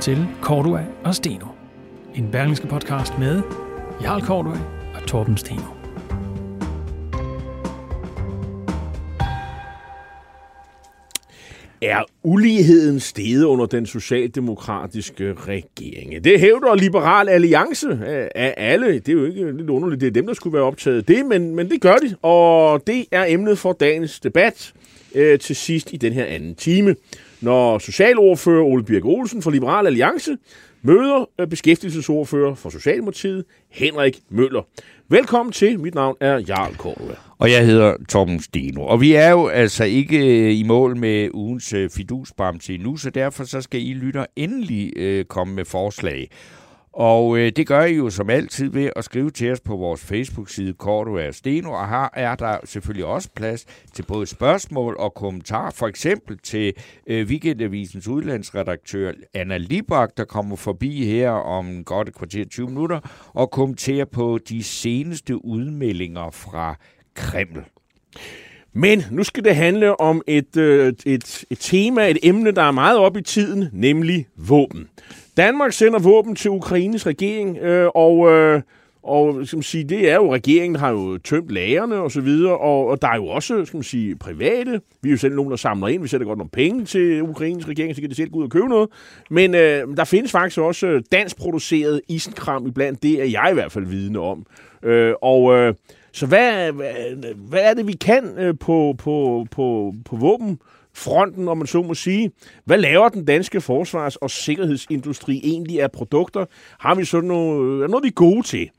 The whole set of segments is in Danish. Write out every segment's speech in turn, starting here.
til Cordua og Steno. En berlingske podcast med Jarl Cordua og Torben Steno. Er uligheden steget under den socialdemokratiske regering? Det hævder Liberal Alliance øh, af alle. Det er jo ikke lidt underligt, det er dem, der skulle være optaget det, men, men det gør de, og det er emnet for dagens debat øh, til sidst i den her anden time, når socialordfører Ole Birk Olsen fra Liberal Alliance møder øh, beskæftigelsesordfører for Socialdemokratiet Henrik Møller. Velkommen til. Mit navn er Jarl Kortova. Og jeg hedder Torben Steno. Og vi er jo altså ikke øh, i mål med ugens øh, fidusbamse endnu, så derfor så skal I lytter endelig øh, komme med forslag. Og øh, det gør I jo som altid ved at skrive til os på vores Facebook-side Cordua Steno, og her er der selvfølgelig også plads til både spørgsmål og kommentarer, for eksempel til øh, Weekendavisens udlandsredaktør Anna Libak, der kommer forbi her om godt et kvarter 20 minutter, og kommenterer på de seneste udmeldinger fra Kreml. Men nu skal det handle om et, øh, et, et tema, et emne, der er meget op i tiden, nemlig våben. Danmark sender våben til Ukraines regering, øh, og, øh, og skal man sige, det er jo regeringen, der har jo tømt lagerne og så videre, og, og der er jo også, skal man sige, private. Vi er jo selv nogen, der samler ind. Vi sætter godt nogle penge til Ukraines regering, så kan de selv gå ud og købe noget. Men øh, der findes faktisk også øh, dansk produceret isenkram iblandt. Det er jeg i hvert fald vidne om. Øh, og øh, så hvad, hvad, hvad er det, vi kan øh, på, på, på, på våben? Fronten, om man så må sige. Hvad laver den danske forsvars- og sikkerhedsindustri egentlig af produkter? Har vi sådan noget, er noget, vi er gode til?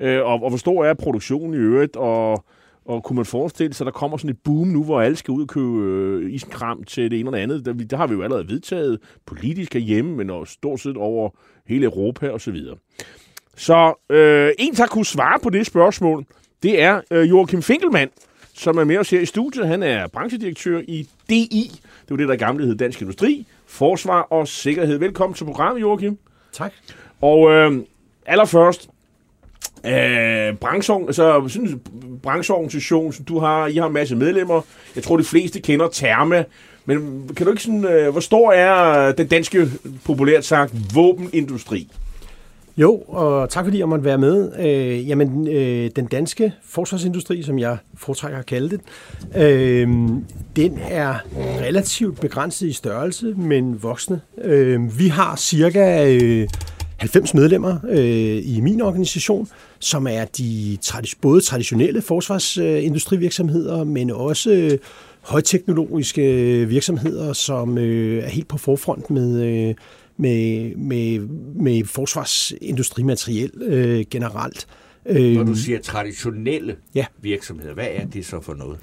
Øh, og, og hvor stor er produktionen i øvrigt? Og, og kunne man forestille sig, at der kommer sådan et boom nu, hvor alle skal ud og købe øh, isenkram til det ene og det andet? Der, der har vi jo allerede vedtaget politisk herhjemme, men også stort set over hele Europa og så videre. Så øh, en, der kunne svare på det spørgsmål, det er øh, Joachim Finkelmann, som er med os her i studiet. Han er branchedirektør i DI. Det var det, der gamle hed Dansk Industri, Forsvar og Sikkerhed. Velkommen til programmet, Joachim. Tak. Og øh, allerførst, øh, brancheorgan, altså, synes, brancheorganisation, som du har, I har en masse medlemmer. Jeg tror, de fleste kender Terma. Men kan du ikke sådan, øh, hvor stor er den danske, populært sagt, våbenindustri? Jo, og tak fordi jeg måtte være med. Øh, jamen, øh, den danske forsvarsindustri, som jeg foretrækker at kalde det, øh, den er relativt begrænset i størrelse, men voksne. Øh, vi har cirka øh, 90 medlemmer øh, i min organisation, som er de tradi- både traditionelle forsvarsindustrivirksomheder, men også øh, højteknologiske øh, virksomheder, som øh, er helt på forfront med... Øh, med, med, med forsvarsindustrimateriel øh, generelt. Når du siger traditionelle ja. virksomheder, hvad er det så for noget?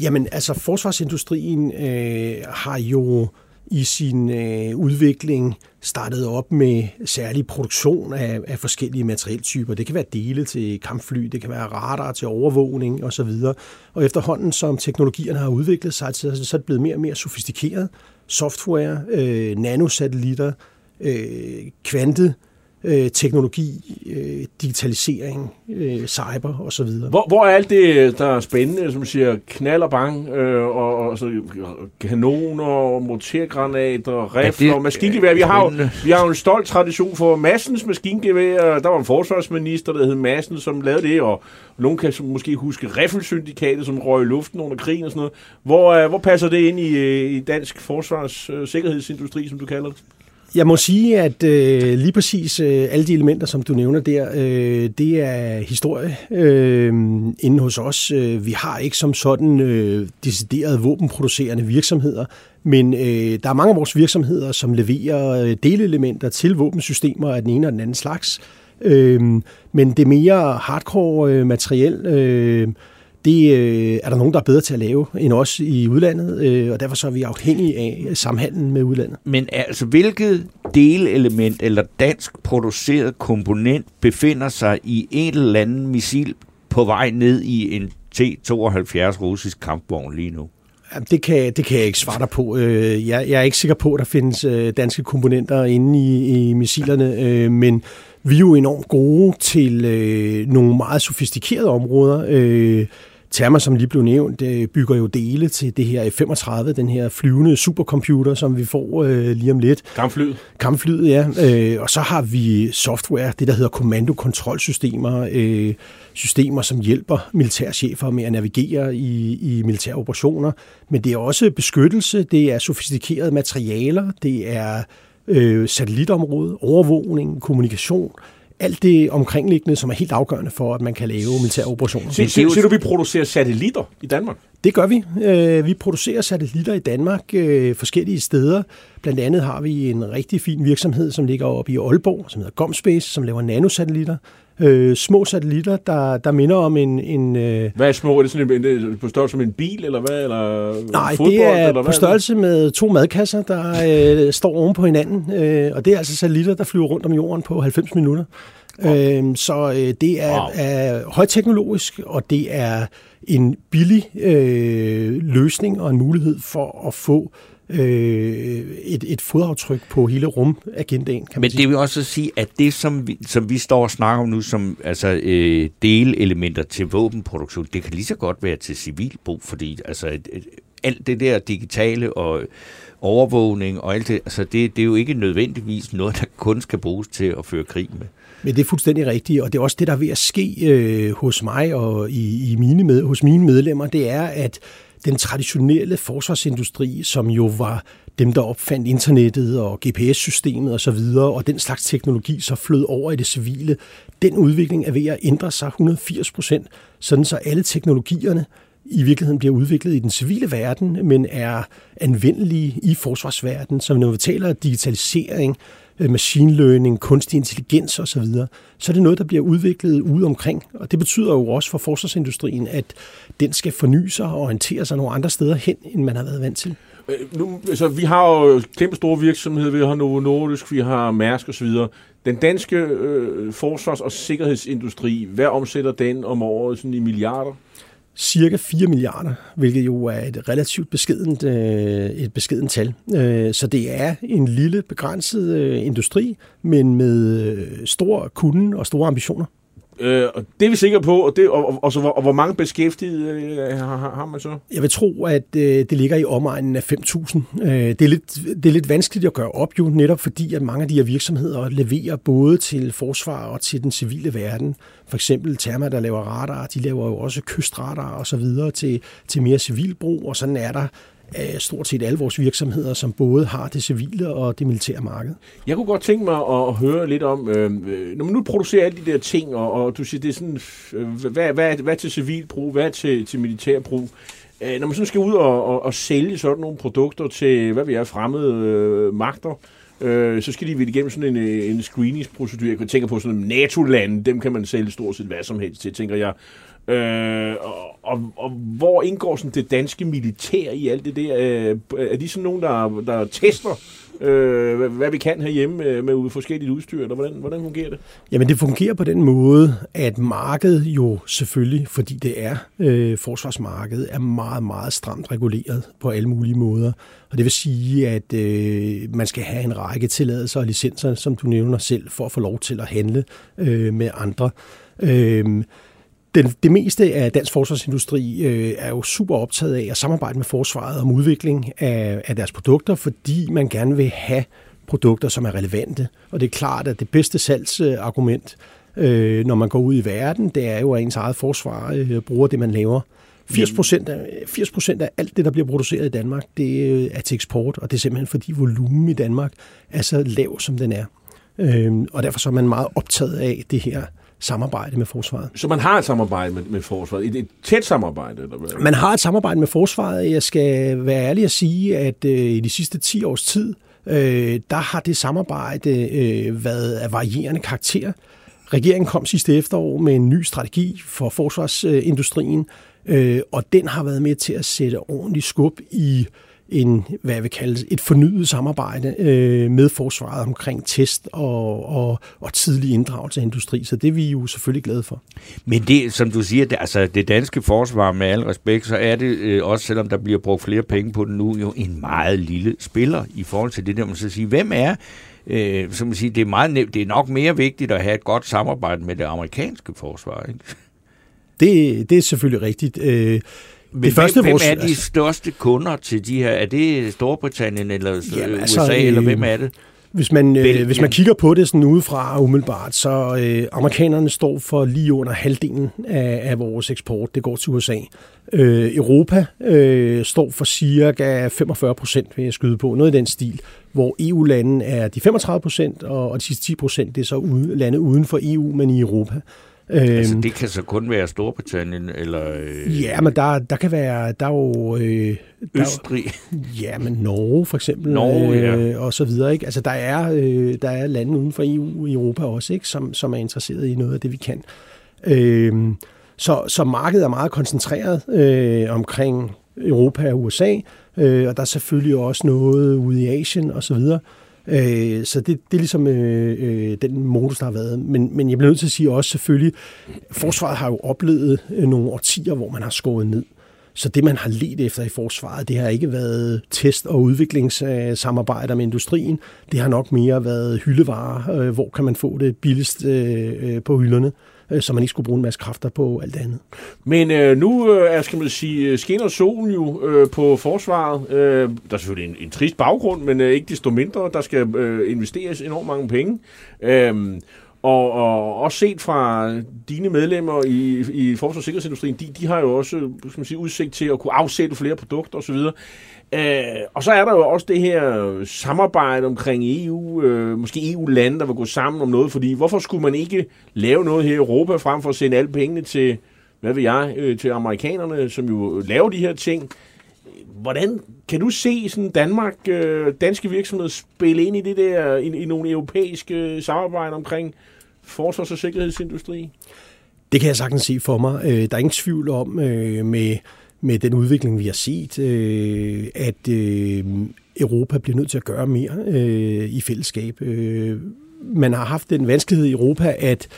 Jamen, altså forsvarsindustrien øh, har jo i sin øh, udvikling startet op med særlig produktion af, af forskellige materieltyper. Det kan være dele til kampfly, det kan være radar til overvågning osv. Og efterhånden, som teknologierne har udviklet sig, så, så er det blevet mere og mere sofistikeret. Software, øh, nanosatellitter, øh, kvante, øh, teknologi, øh, digitalisering, øh, cyber osv. Hvor, hvor er alt det, der er spændende, som siger knald og bang, øh, og, og så, kanoner, mortergranater, rifler, ja, maskingevær? Vi har, jo, vi har jo en stolt tradition for Massens maskingevær. Der var en forsvarsminister, der hed Massen, som lavede det, og nogen kan måske huske Riffelsyndikatet, som røg i luften under krigen og sådan noget. Hvor, øh, hvor passer det ind i, i dansk forsvars- øh, sikkerhedsindustri, som du kalder det? Jeg må sige, at øh, lige præcis øh, alle de elementer, som du nævner der, øh, det er historie øh, inde hos os. Øh, vi har ikke som sådan øh, deciderede våbenproducerende virksomheder, men øh, der er mange af vores virksomheder, som leverer øh, delelementer til våbensystemer af den ene og den anden slags. Øh, men det mere hardcore øh, materiel, øh, det øh, er der nogen, der er bedre til at lave end os i udlandet, øh, og derfor så er vi afhængige af samhandlen med udlandet. Men altså, hvilket delelement eller dansk produceret komponent befinder sig i en eller anden missil på vej ned i en T-72 russisk kampvogn lige nu? Det kan, det kan jeg ikke svare dig på. Øh, jeg, jeg er ikke sikker på, at der findes øh, danske komponenter inde i, i missilerne, øh, men vi er jo enormt gode til nogle meget sofistikerede områder. Termer, som lige blev nævnt, bygger jo dele til det her F-35, den her flyvende supercomputer, som vi får øh, lige om lidt. Kampflyet. Kampflyet, ja. Øh, og så har vi software, det der hedder kommandokontrolsystemer, øh, systemer, som hjælper militærchefer med at navigere i, i militære operationer. Men det er også beskyttelse, det er sofistikerede materialer, det er øh, satellitområdet, overvågning, kommunikation, alt det omkringliggende, som er helt afgørende for, at man kan lave militære operationer. Siger du, vi producerer satellitter i Danmark? Det gør vi. Øh, vi producerer satellitter i Danmark øh, forskellige steder. Blandt andet har vi en rigtig fin virksomhed, som ligger oppe i Aalborg, som hedder Gomspace, som laver nanosatellitter. Øh, små satellitter, der, der minder om en... en øh... Hvad er små? Er det sådan en, en, på størrelse med en bil, eller hvad? Eller Nej, fodbold, det er eller hvad på størrelse med to madkasser, der øh, står oven på hinanden. Øh, og det er altså satellitter, der flyver rundt om jorden på 90 minutter. Øh, så øh, det er, wow. er højteknologisk, og det er en billig øh, løsning og en mulighed for at få øh, et, et fodaftryk på hele rumagendaen, kan man Men sige. det vil også sige, at det, som vi, som vi står og snakker om nu, som altså, øh, delelementer til våbenproduktion, det kan lige så godt være til civil brug, fordi altså, et, et, alt det der digitale og overvågning og alt det, altså det, det er jo ikke nødvendigvis noget, der kun skal bruges til at føre krig med. Men det er fuldstændig rigtigt, og det er også det, der er ved at ske øh, hos mig og i, i mine med, hos mine medlemmer, det er, at den traditionelle forsvarsindustri, som jo var dem, der opfandt internettet og GPS-systemet osv., og, og den slags teknologi så flød over i det civile, den udvikling er ved at ændre sig 180 procent, sådan så alle teknologierne i virkeligheden bliver udviklet i den civile verden, men er anvendelige i forsvarsverdenen. Så når vi taler digitalisering, Øh, machine learning, kunstig intelligens osv., så er det noget, der bliver udviklet ude omkring. Og det betyder jo også for forsvarsindustrien, at den skal forny sig og orientere sig nogle andre steder hen, end man har været vant til. Øh, nu, altså, vi har jo kæmpe store virksomheder, vi har Novo Nordisk, vi har Mærsk osv. Den danske øh, forsvars- og sikkerhedsindustri, hvad omsætter den om året sådan i milliarder? Cirka 4 milliarder, hvilket jo er et relativt beskedent, øh, et beskedent tal. Øh, så det er en lille, begrænset øh, industri, men med øh, stor kunden og store ambitioner. Øh, og det er vi sikre på, og, det, og, og, og, så, og hvor mange beskæftigede øh, har, har man så? Jeg vil tro, at øh, det ligger i omegnen af 5.000. Øh, det, er lidt, det er lidt vanskeligt at gøre op jo, netop fordi, at mange af de her virksomheder leverer både til forsvar og til den civile verden. For eksempel Therma, der laver radar, de laver jo også kystradar og så videre til, til mere civil brug, og sådan er der af stort set alle vores virksomheder, som både har det civile og det militære marked. Jeg kunne godt tænke mig at høre lidt om, øh, øh, når man nu producerer alle de der ting, og, og du siger, det er sådan, øh, hvad, hvad, hvad til civil brug, hvad til, til militær brug? Øh, når man sådan skal ud og, og, og sælge sådan nogle produkter til, hvad vi er, fremmede øh, magter, øh, så skal de vel igennem sådan en, øh, en screeningsprocedur. Jeg tænker på sådan nogle NATO-land, dem kan man sælge stort set hvad som helst til, tænker jeg. Øh, og, og, hvor indgår sådan det danske militær i alt det der? Øh, er de sådan nogen, der, der tester, øh, hvad vi kan herhjemme øh, med, med forskellige udstyr, eller hvordan, hvordan fungerer det? Jamen det fungerer på den måde, at markedet jo selvfølgelig, fordi det er øh, forsvarsmarkedet, er meget, meget stramt reguleret på alle mulige måder. Og det vil sige, at øh, man skal have en række tilladelser og licenser, som du nævner selv, for at få lov til at handle øh, med andre. Øh, den, det meste af dansk forsvarsindustri øh, er jo super optaget af at samarbejde med forsvaret om udvikling af, af deres produkter, fordi man gerne vil have produkter, som er relevante. Og det er klart, at det bedste salgsargument, øh, når man går ud i verden, det er jo, at ens eget forsvar øh, bruger det, man laver. 80 procent af, 80 af alt det, der bliver produceret i Danmark, det øh, er til eksport, og det er simpelthen fordi volumen i Danmark er så lav, som den er. Øh, og derfor så er man meget optaget af det her samarbejde med forsvaret. Så man har et samarbejde med, med forsvaret? Et, et tæt samarbejde? Eller hvad? Man har et samarbejde med forsvaret. Jeg skal være ærlig at sige, at øh, i de sidste 10 års tid, øh, der har det samarbejde øh, været af varierende karakter. regeringen kom sidste efterår med en ny strategi for forsvarsindustrien, øh, og den har været med til at sætte ordentligt skub i en, hvad jeg vil kalde et fornyet samarbejde øh, med forsvaret omkring test og, og, og tidlig inddragelse af industri. Så det er vi jo selvfølgelig glade for. Men det, som du siger, det, altså det danske forsvar, med al respekt, så er det øh, også, selvom der bliver brugt flere penge på det nu, jo en meget lille spiller i forhold til det der, man så sige, hvem er øh, som man siger, det er, meget nemt, det er nok mere vigtigt at have et godt samarbejde med det amerikanske forsvar, ikke? Det, det er selvfølgelig rigtigt. Øh, men det første, hvem, vores, hvem er de største kunder til de her? Er det Storbritannien eller jamen, USA, altså, eller hvem er det? Hvis man, øh, hvis man kigger på det sådan udefra umiddelbart, så øh, amerikanerne står for lige under halvdelen af, af vores eksport. Det går til USA. Øh, Europa øh, står for cirka 45 procent, vil jeg skyde på. Noget i den stil. Hvor EU-landen er de 35 procent, og, og de sidste 10 procent, det er så ude, lande uden for EU, men i Europa. Altså, øhm, det kan så kun være Storbritannien, eller... Øh, ja, men der, der kan være... Der er jo... Øh, der, Østrig. Ja, men Norge for eksempel. Norge, ja. øh, Og så videre, ikke? Altså, der er, øh, der er lande uden for EU i Europa også, ikke? Som, som er interesseret i noget af det, vi kan. Øh, så, så markedet er meget koncentreret øh, omkring Europa og USA, øh, og der er selvfølgelig også noget ude i Asien og så videre. Øh, Øh, så det, det er ligesom øh, øh, den modus, der har været. Men, men jeg bliver nødt til at sige også selvfølgelig, forsvaret har jo oplevet øh, nogle årtier, hvor man har skåret ned. Så det, man har let efter i forsvaret, det har ikke været test- og udviklingssamarbejder med industrien. Det har nok mere været hyldevarer. Øh, hvor kan man få det billigst øh, øh på hylderne? Øh, så man ikke skulle bruge en masse kræfter på alt andet. Men øh, nu øh, er, skal man sige, øh, skinner solen jo øh, på forsvaret. Øh, der er selvfølgelig en, en trist baggrund, men øh, ikke desto mindre, der skal øh, investeres enormt mange penge. Øh, og, og også set fra dine medlemmer i, i forsvars- og sikkerhedsindustrien, de, de har jo også øh, skal man sige, udsigt til at kunne afsætte flere produkter osv. Øh, og så er der jo også det her samarbejde omkring EU, øh, måske EU-lande, der vil gå sammen om noget, fordi hvorfor skulle man ikke lave noget her i Europa, frem for at sende alle pengene til, hvad ved jeg, øh, til amerikanerne, som jo laver de her ting. Hvordan kan du se sådan Danmark, øh, danske virksomheder spille ind i det der, i, i nogle europæiske samarbejder omkring forsvars- og sikkerhedsindustri? Det kan jeg sagtens se for mig. Øh, der er ingen tvivl om øh, med med den udvikling, vi har set, øh, at øh, Europa bliver nødt til at gøre mere øh, i fællesskab. Øh, man har haft den vanskelighed i Europa, at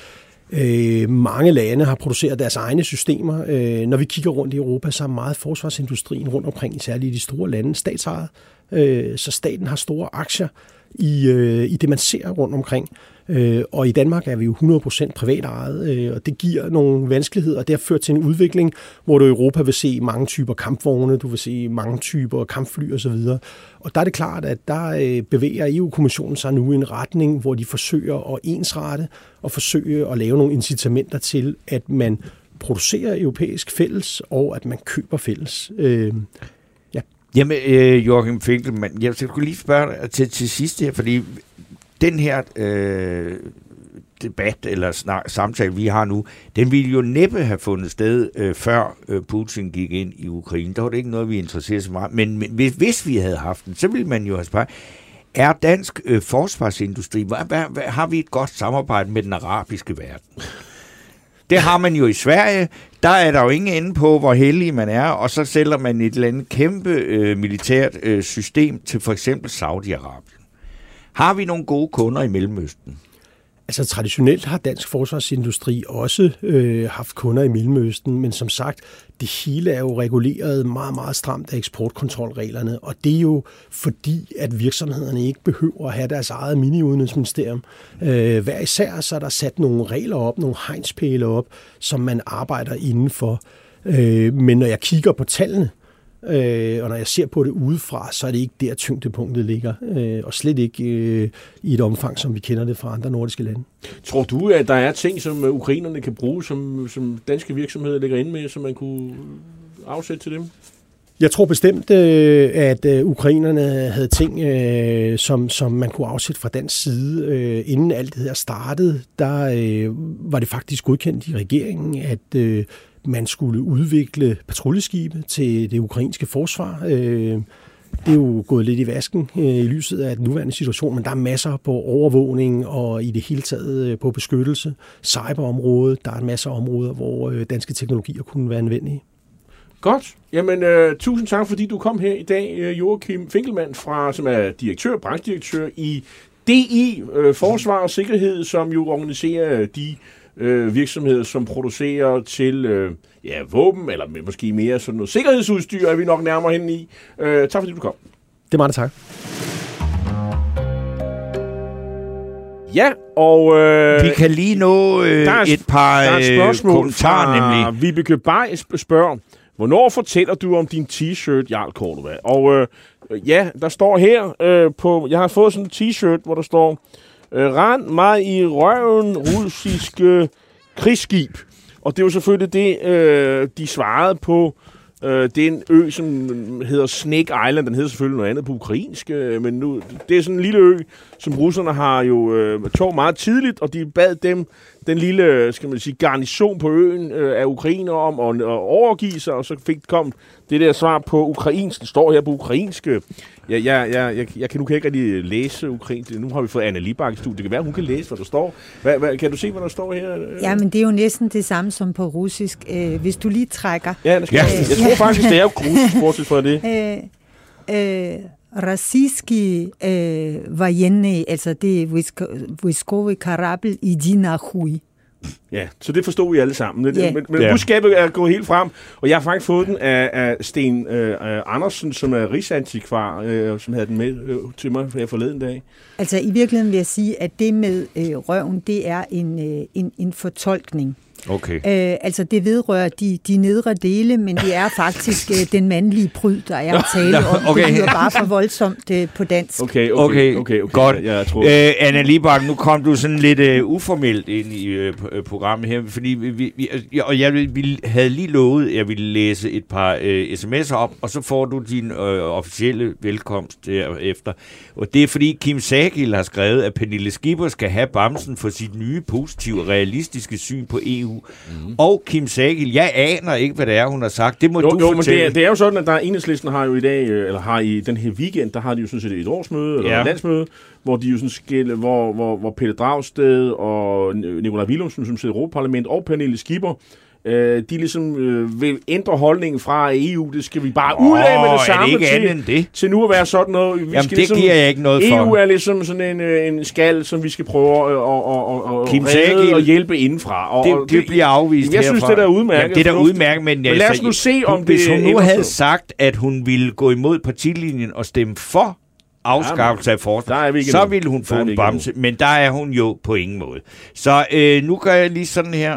øh, mange lande har produceret deres egne systemer. Øh, når vi kigger rundt i Europa, så er meget forsvarsindustrien rundt omkring, særligt i de store lande, statsejet. Øh, så staten har store aktier i, øh, i det, man ser rundt omkring. Øh, og i Danmark er vi jo 100% privat ejet, øh, og det giver nogle vanskeligheder, og det har ført til en udvikling, hvor du i Europa vil se mange typer kampvogne, du vil se mange typer kampfly osv. Og der er det klart, at der øh, bevæger EU-kommissionen sig nu i en retning, hvor de forsøger at ensrette og forsøge at lave nogle incitamenter til, at man producerer europæisk fælles, og at man køber fælles. Øh, ja. Jamen, øh, Joachim Finkelmann, jeg skulle lige spørge dig til, til sidst her, fordi den her øh, debat eller snak, samtale, vi har nu, den ville jo næppe have fundet sted, øh, før øh, Putin gik ind i Ukraine. Der var det ikke noget, vi interesserede så meget. Men, men hvis, hvis vi havde haft den, så ville man jo have spurgt, er dansk øh, forsvarsindustri, hvad, hvad, hvad, har vi et godt samarbejde med den arabiske verden? Det har man jo i Sverige. Der er der jo ingen ende på, hvor heldig man er, og så sælger man et eller andet kæmpe øh, militært øh, system til for eksempel Saudi-Arabien. Har vi nogle gode kunder i Mellemøsten? Altså traditionelt har dansk forsvarsindustri også øh, haft kunder i Mellemøsten, men som sagt, det hele er jo reguleret meget, meget stramt af eksportkontrolreglerne, og det er jo fordi, at virksomhederne ikke behøver at have deres eget mini-udenrigsministerium. Øh, hver især så er der sat nogle regler op, nogle hegnspæle op, som man arbejder indenfor. Øh, men når jeg kigger på tallene, Øh, og når jeg ser på det udefra, så er det ikke der tyngdepunktet ligger, øh, og slet ikke øh, i et omfang, som vi kender det fra andre nordiske lande. Tror du, at der er ting, som ukrainerne kan bruge, som, som danske virksomheder lægger ind med, som man kunne afsætte til dem? Jeg tror bestemt, øh, at øh, ukrainerne havde ting, øh, som, som man kunne afsætte fra dansk side. Inden alt det her startede, der var det faktisk godkendt i regeringen, at man skulle udvikle patruljeskibe til det ukrainske forsvar. Øh, det er jo gået lidt i vasken øh, i lyset af den nuværende situation, men der er masser på overvågning og i det hele taget øh, på beskyttelse, cyberområdet, der er masser af områder, hvor øh, danske teknologier kunne være anvendelige. Godt. Jamen, øh, tusind tak, fordi du kom her i dag, øh, Joachim Finkelmann, fra, som er direktør, branchedirektør i DI, øh, Forsvar og Sikkerhed, som jo organiserer de øh, virksomheder, som producerer til øh, ja, våben, eller måske mere sådan noget sikkerhedsudstyr, er vi nok nærmere hen i. Øh, tak fordi du kom. Det er meget tak. Ja, og... Øh, Vi kan lige nå øh, der er, et par der er et øh, spørgsmål kommentarer, fra nemlig. Vibeke Bay spørger, hvornår fortæller du om din t-shirt, Jarl Cordova? Og øh, ja, der står her øh, på... Jeg har fået sådan en t-shirt, hvor der står... Øh, Rand mig i røven russiske krigsskib. Og det var selvfølgelig det, øh, de svarede på øh, den ø, som hedder Snake Island. Den hedder selvfølgelig noget andet på ukrainsk, øh, men nu, det er sådan en lille ø, som russerne har jo øh, tog meget tidligt, og de bad dem, den lille, skal man sige, garnison på øen øh, af ukrainer om at, at overgive sig, og så fik kom det der svar på ukrainsk. Det står her på ukrainsk. Jeg, jeg, jeg, jeg, jeg kan nu kan jeg ikke rigtig læse ukrainsk. Nu har vi fået Anna Libak i studiet. Det kan være, hun kan læse, hvad der står. Hvad, hvad, kan du se, hvad der står her? Ja, men det er jo næsten det samme som på russisk. Øh, hvis du lige trækker... Ja, det skal Ja. jeg, jeg tror faktisk, det er jo russisk, bortset fra det. Øh, øh, Российские øh, военные, altså det er войсковый корабль, иди нахуй. Ja, så det forstod vi alle sammen. Det, Ja. Men, men Ja. budskabet er gået helt frem, og jeg har faktisk fået den af, af Sten øh, øh, Andersen, som er rigsantikvar, øh, som havde den med øh, til mig her forleden dag. Altså i virkeligheden vil jeg sige, at det med øh, røven, det er en, øh, en, en fortolkning. Okay. Øh, altså det vedrører de, de nedre dele, men det er faktisk øh, den mandlige pryd, der er at tale om. okay. Det lyder bare for voldsomt øh, på dansk. Okay, okay, Okay, okay, okay. godt. Jeg, tror, Øh, Anna Libak, nu kom du sådan lidt øh, uformelt ind i øh, øh, programmet her, fordi vi, vi, og jeg vi havde lige lovet, at jeg ville læse et par øh, sms'er op, og så får du din øh, officielle velkomst derefter. Og det er fordi Kim Sagil har skrevet, at Pernille Skipper skal have bamsen for sit nye, positive, realistiske syn på EU. Mm. Og Kim Sagil, jeg aner ikke, hvad det er, hun har sagt. Det må jo, du jo, men fortælle. det er, det er jo sådan, at der er enhedslisten har jo i dag, øh, eller har i den her weekend, der har de jo sådan set et årsmøde, eller Ja. et landsmøde, hvor de jo sådan skille, hvor, hvor, hvor Pelle Dragsted og Nikolaj Willumsen, som sidder i Europaparlament, og Pernille Skipper, øh, de ligesom øh, vil ændre holdningen fra EU. Det skal vi bare ud af med det er samme det til, end det? til nu at være sådan noget. Vi Jamen, det giver jeg ikke noget for. EU er ligesom sådan en, øh, en skal, som vi skal prøve at, Kim at redde Sagil- og hjælpe indenfra. Og, det, og det bliver afvist jeg synes, herfra. det er da udmærket Jamen, det er da udmærket, men, Men lad os nu se, om hun, Hvis det hun nu havde sagt, at hun ville gå imod partilinjen og stemme for afskaffelse af der er ikke så ville hun Der få er en bamse. Men der er hun jo på ingen måde. Så øh, nu gør jeg lige sådan her.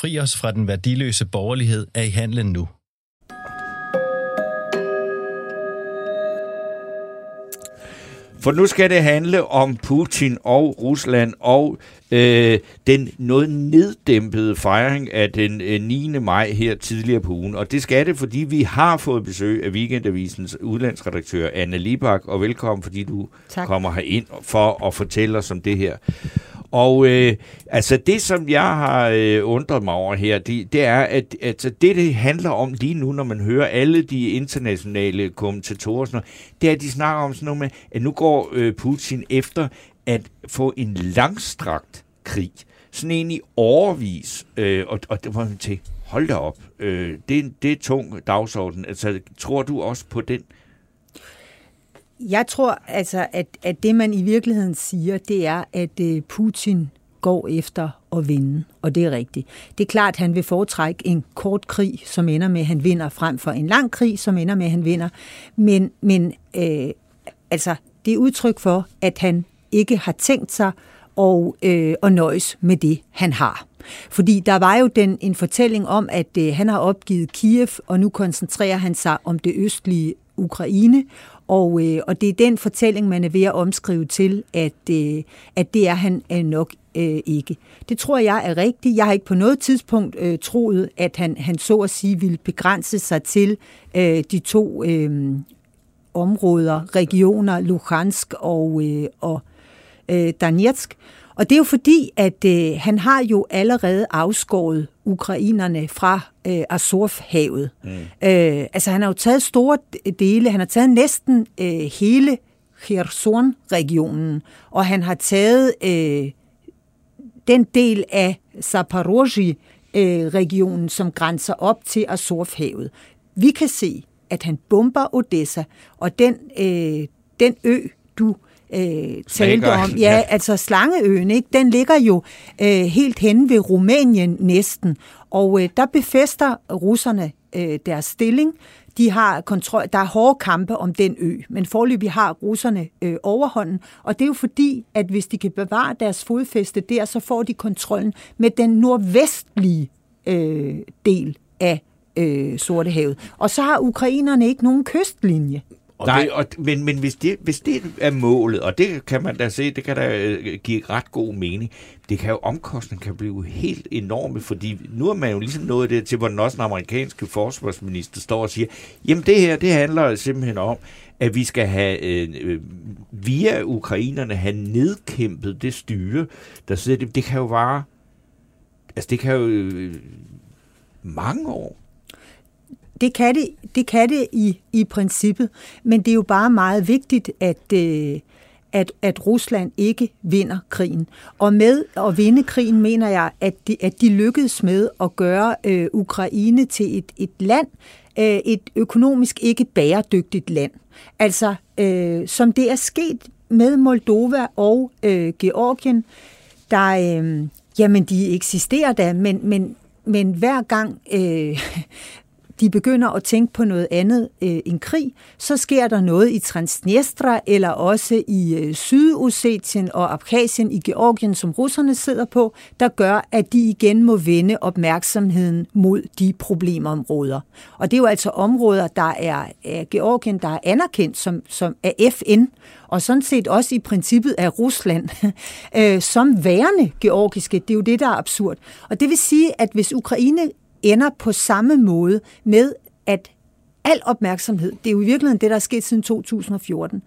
Fri os fra den værdiløse borgerlighed er i handlen nu. For nu skal det handle om Putin og Rusland og øh, den noget neddæmpede fejring af den øh, 9. maj her tidligere på ugen. Og det skal det, fordi vi har fået besøg af Weekendavisens udlandsredaktør Anne Libak. Og velkommen, fordi du Tak. kommer herind for at fortælle os om det her. Og øh, altså det, som jeg har øh, undret mig over her, det, det er, at altså, det, det handler om lige nu, når man hører alle de internationale kommentatorer, og sådan noget, det er, at de snakker om sådan noget med, at nu går øh, Putin efter at få en langstrakt krig. Sådan en i overvis. Øh, og, og det var man til, hold da op, øh, det, det er tung dagsorden. Altså, tror du også på den? Jeg tror altså, at, at det man i virkeligheden siger, det er, at øh, Putin går efter at vinde, og det er rigtigt. Det er klart, at han vil foretrække en kort krig, som ender med, at han vinder, frem for en lang krig, som ender med, at han vinder. Men, men øh, altså, det er udtryk for, at han ikke har tænkt sig og, øh, og nøjes med det, han har. Fordi der var jo den, en fortælling om, at øh, han har opgivet Kiev, og nu koncentrerer han sig om det østlige Ukraine, og, øh, og det er den fortælling, man er ved at omskrive til, at, øh, at det er han øh, nok øh, ikke. Det tror jeg er rigtigt. Jeg har ikke på noget tidspunkt øh, troet, at han, han så at sige ville begrænse sig til øh, de to øh, områder, regioner, Luhansk og, øh, og øh, Donetsk. Og det er jo fordi, at øh, han har jo allerede afskåret ukrainerne fra øh, Azovhavet. Mm. Øh, altså han har jo taget store dele, han har taget næsten øh, hele Kherson-regionen, og han har taget øh, den del af Zaporozhye-regionen, som grænser op til Azovhavet. Vi kan se, at han bomber Odessa, og den, øh, den ø, du øh, talte om. Ja, ja, altså Slangeøen, ikke? den ligger jo øh, helt hen ved Rumænien næsten, og øh, der befester russerne øh, deres stilling. De har kontrol, der er hårde kampe om den ø, men forløbig har russerne øh, overhånden, og det er jo fordi, at hvis de kan bevare deres fodfæste der, så får de kontrollen med den nordvestlige øh, del af øh, Sortehavet. Og så har ukrainerne ikke nogen kystlinje. Og Nej, det, og, men, men hvis, det, hvis det er målet, og det kan man da se, det kan da øh, give ret god mening, det kan jo omkostningen kan blive helt enorme, fordi nu er man jo ligesom nået det til, hvor den også den amerikanske forsvarsminister står og siger, jamen det her, det handler simpelthen om, at vi skal have øh, øh via ukrainerne have nedkæmpet det styre, der sidder, det, det kan jo vare, altså det kan jo øh, mange år det kan det, det, kan det i, i princippet, men det er jo bare meget vigtigt, at, øh, at, at Rusland ikke vinder krigen. Og med at vinde krigen mener jeg, at de, at de lykkedes med at gøre øh, Ukraine til et, et land, øh, et økonomisk ikke bæredygtigt land. Altså, øh, som det er sket med Moldova og øh, Georgien, der, øh, jamen de eksisterer da, men, men, men hver gang øh, de begynder at tænke på noget andet øh, end krig, så sker der noget i Transnistria eller også i øh, Sydossetien og Abkhazien i Georgien, som russerne sidder på, der gør, at de igen må vende opmærksomheden mod de problemområder. Og det er jo altså områder, der er er Georgien, der er anerkendt som, som af FN, og sådan set også i princippet af Rusland, øh, som værende georgiske. Det er jo det, der er absurd. Og det vil sige, at hvis Ukraine ender på samme måde med, at al opmærksomhed, det er jo i virkeligheden det, der er sket siden 2014,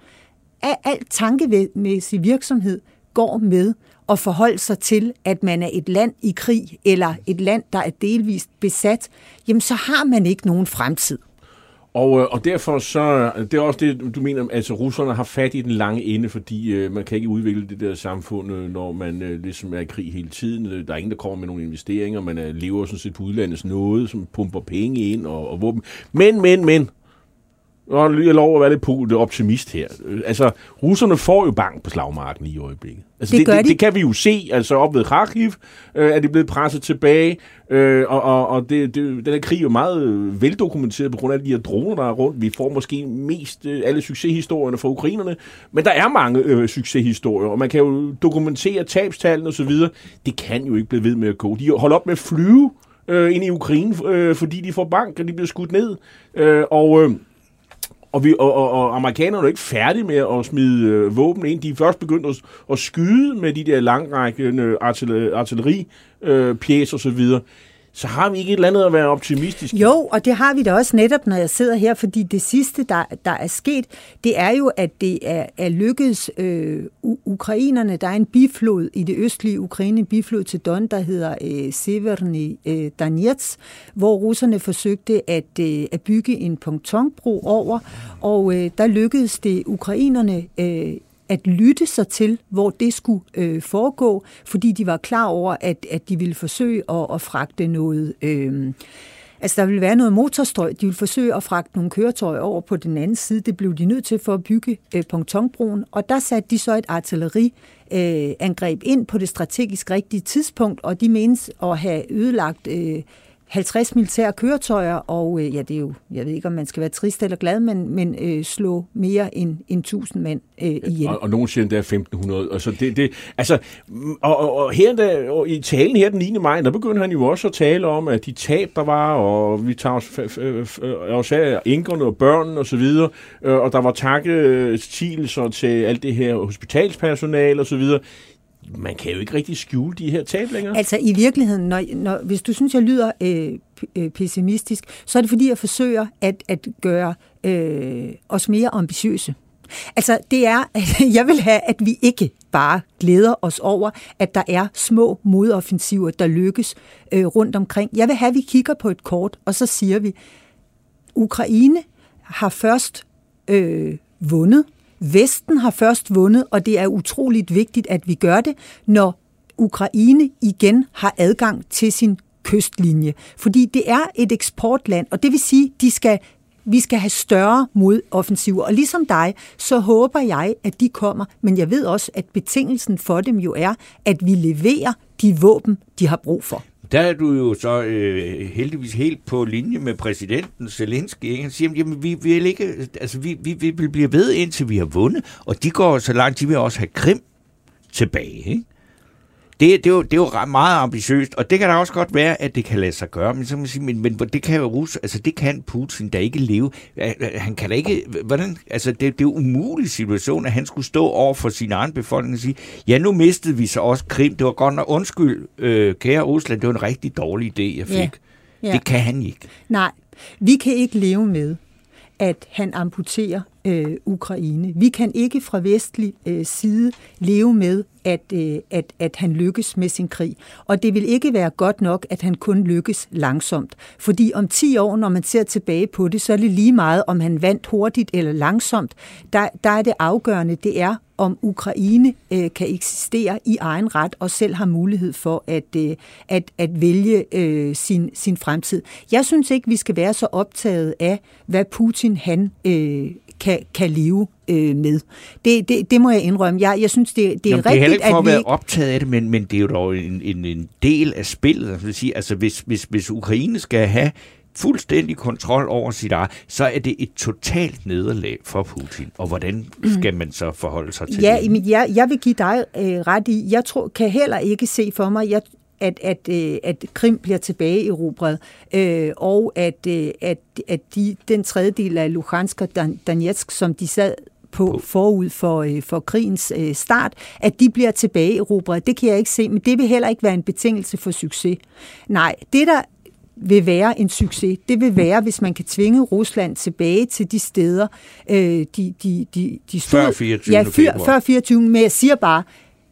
at al tankemæssig virksomhed går med at forholde sig til, at man er et land i krig, eller et land, der er delvist besat, jamen så har man ikke nogen fremtid. Og, øh, og derfor så, det er også det, du mener, altså russerne har fat i den lange ende, fordi øh, man kan ikke udvikle det der samfund, øh, når man øh, ligesom er i krig hele tiden. Øh, der er ingen, der kommer med nogle investeringer, man øh, lever sådan set på udlandets noget, som pumper penge ind og, og våben. Men, men, men, og jeg lov at være lidt optimist her. Altså, russerne får jo bank på slagmarken i øjeblikket. Altså, det, det, det, de. det kan vi jo se. Altså, op ved Kharkiv øh, er de blevet presset tilbage. Øh, og og, og det, det, den her krig er jo meget øh, veldokumenteret på grund af de her droner, der er rundt. Vi får måske mest øh, alle succeshistorierne fra ukrainerne. Men der er mange øh, succeshistorier, og man kan jo dokumentere tabstallene osv. Det kan jo ikke blive ved med at gå. De holder op med at flyve øh, ind i Ukraine, øh, fordi de får bank, og de bliver skudt ned. Øh, og... Øh, og, vi, og, og, og amerikanerne er ikke færdige med at smide øh, våben ind. De er først begyndt at, at skyde med de der langrækkende artilleri, artilleri øh, pjæs og så videre så har vi ikke et eller andet at være optimistisk. Jo, og det har vi da også netop, når jeg sidder her, fordi det sidste, der, der er sket, det er jo, at det er, er lykkedes øh, ukrainerne. Der er en biflod i det østlige Ukraine, en biflod til Don, der hedder øh, Severny øh, Donetsk, hvor russerne forsøgte at, øh, at bygge en pontonbro over, og øh, der lykkedes det ukrainerne øh, at lytte sig til, hvor det skulle øh, foregå, fordi de var klar over, at, at de ville forsøge at, at fragte noget... Øh, Altså, der ville være noget motorstrøg. De ville forsøge at fragte nogle køretøjer over på den anden side. Det blev de nødt til for at bygge øh, pontonbroen. Og der satte de så et artilleriangreb øh, ind på det strategisk rigtige tidspunkt, og de menes at have ødelagt øh, 50 militære køretøjer, og øh, ja, det er jo, jeg ved ikke, om man skal være trist eller glad, men, men øh, slå mere end, end 1000 mænd øh, ihjel. Og, og nogen siger, at det er 1500. Altså, det, det, altså, og, og, og her der, og i talen her den 9. maj, der begyndte han jo også at tale om, at de tab, der var, og vi tager os, øh, også af enkerne og børnene osv., og, øh, og der var takketigelser øh, til alt det her hospitalspersonale osv., man kan jo ikke rigtig skjule de her tab længere. Altså i virkeligheden, når, når, hvis du synes, jeg lyder øh, øh pessimistisk, så er det fordi, jeg forsøger at, at gøre øh, os mere ambitiøse. Altså det er, at jeg vil have, at vi ikke bare glæder os over, at der er små modoffensiver, der lykkes øh, rundt omkring. Jeg vil have, at vi kigger på et kort, og så siger vi, Ukraine har først øh, vundet Vesten har først vundet, og det er utroligt vigtigt, at vi gør det, når Ukraine igen har adgang til sin kystlinje. Fordi det er et eksportland, og det vil sige, de skal vi skal have større modoffensiver. Og ligesom dig, så håber jeg, at de kommer, men jeg ved også, at betingelsen for dem jo er, at vi leverer de våben, de har brug for. Der er du jo så øh, heldigvis helt på linje med præsidenten Zelensky. Han siger, jamen vi vil ikke, altså vi, vi, vi vil blive ved indtil vi har vundet, og de går så langt, de vil også have Krim tilbage. Ikke? Det, det, er jo, det er jo meget ambitiøst, og det kan da også godt være, at det kan lade sig gøre, men, så man sige, men, men det kan jo Rus, altså det kan Putin da ikke leve. Han kan da ikke, hvordan, altså det, det er jo en umulig situation, at han skulle stå over for sin egen befolkning og sige, ja, nu mistede vi så også Krim, det var godt nok, undskyld, øh, kære Rusland, det var en rigtig dårlig idé, jeg fik. Ja. Ja. Det kan han ikke. Nej, vi kan ikke leve med, at han amputerer øh, Ukraine. Vi kan ikke fra vestlig øh, side leve med, at, øh, at, at han lykkes med sin krig. Og det vil ikke være godt nok, at han kun lykkes langsomt. Fordi om 10 år, når man ser tilbage på det, så er det lige meget, om han vandt hurtigt eller langsomt. Der, der er det afgørende, det er, om Ukraine øh, kan eksistere i egen ret og selv har mulighed for at, øh, at, at vælge øh, sin, sin fremtid. Jeg synes ikke, vi skal være så optaget af, hvad Putin han øh, kan, kan leve øh, med. Det, det, det må jeg indrømme. Jeg, jeg synes, det, det er Jamen, rigtigt, det er heller ikke for at, at være vi... optaget af det, men, men det er jo dog en, en, en del af spillet. Altså, sige, altså hvis, hvis, hvis Ukraine skal have fuldstændig kontrol over sit eget, så er det et totalt nederlag for Putin. Og hvordan skal man så forholde sig til ja, det? Men jeg, jeg vil give dig øh, ret i, jeg tror, kan heller ikke se for mig, jeg, at, at, øh, at Krim bliver tilbage i erobret, øh, og at, øh, at, at de, den tredjedel af Luhansk og Donetsk, som de sad på forud for, øh, for krigens øh, start, at de bliver tilbage i erobret. Det kan jeg ikke se, men det vil heller ikke være en betingelse for succes. Nej, det der vil være en succes. Det vil være, hvis man kan tvinge Rusland tilbage til de steder, øh, de, de, de, de stod... Før 24. Ja, før, før 24. Men jeg siger bare,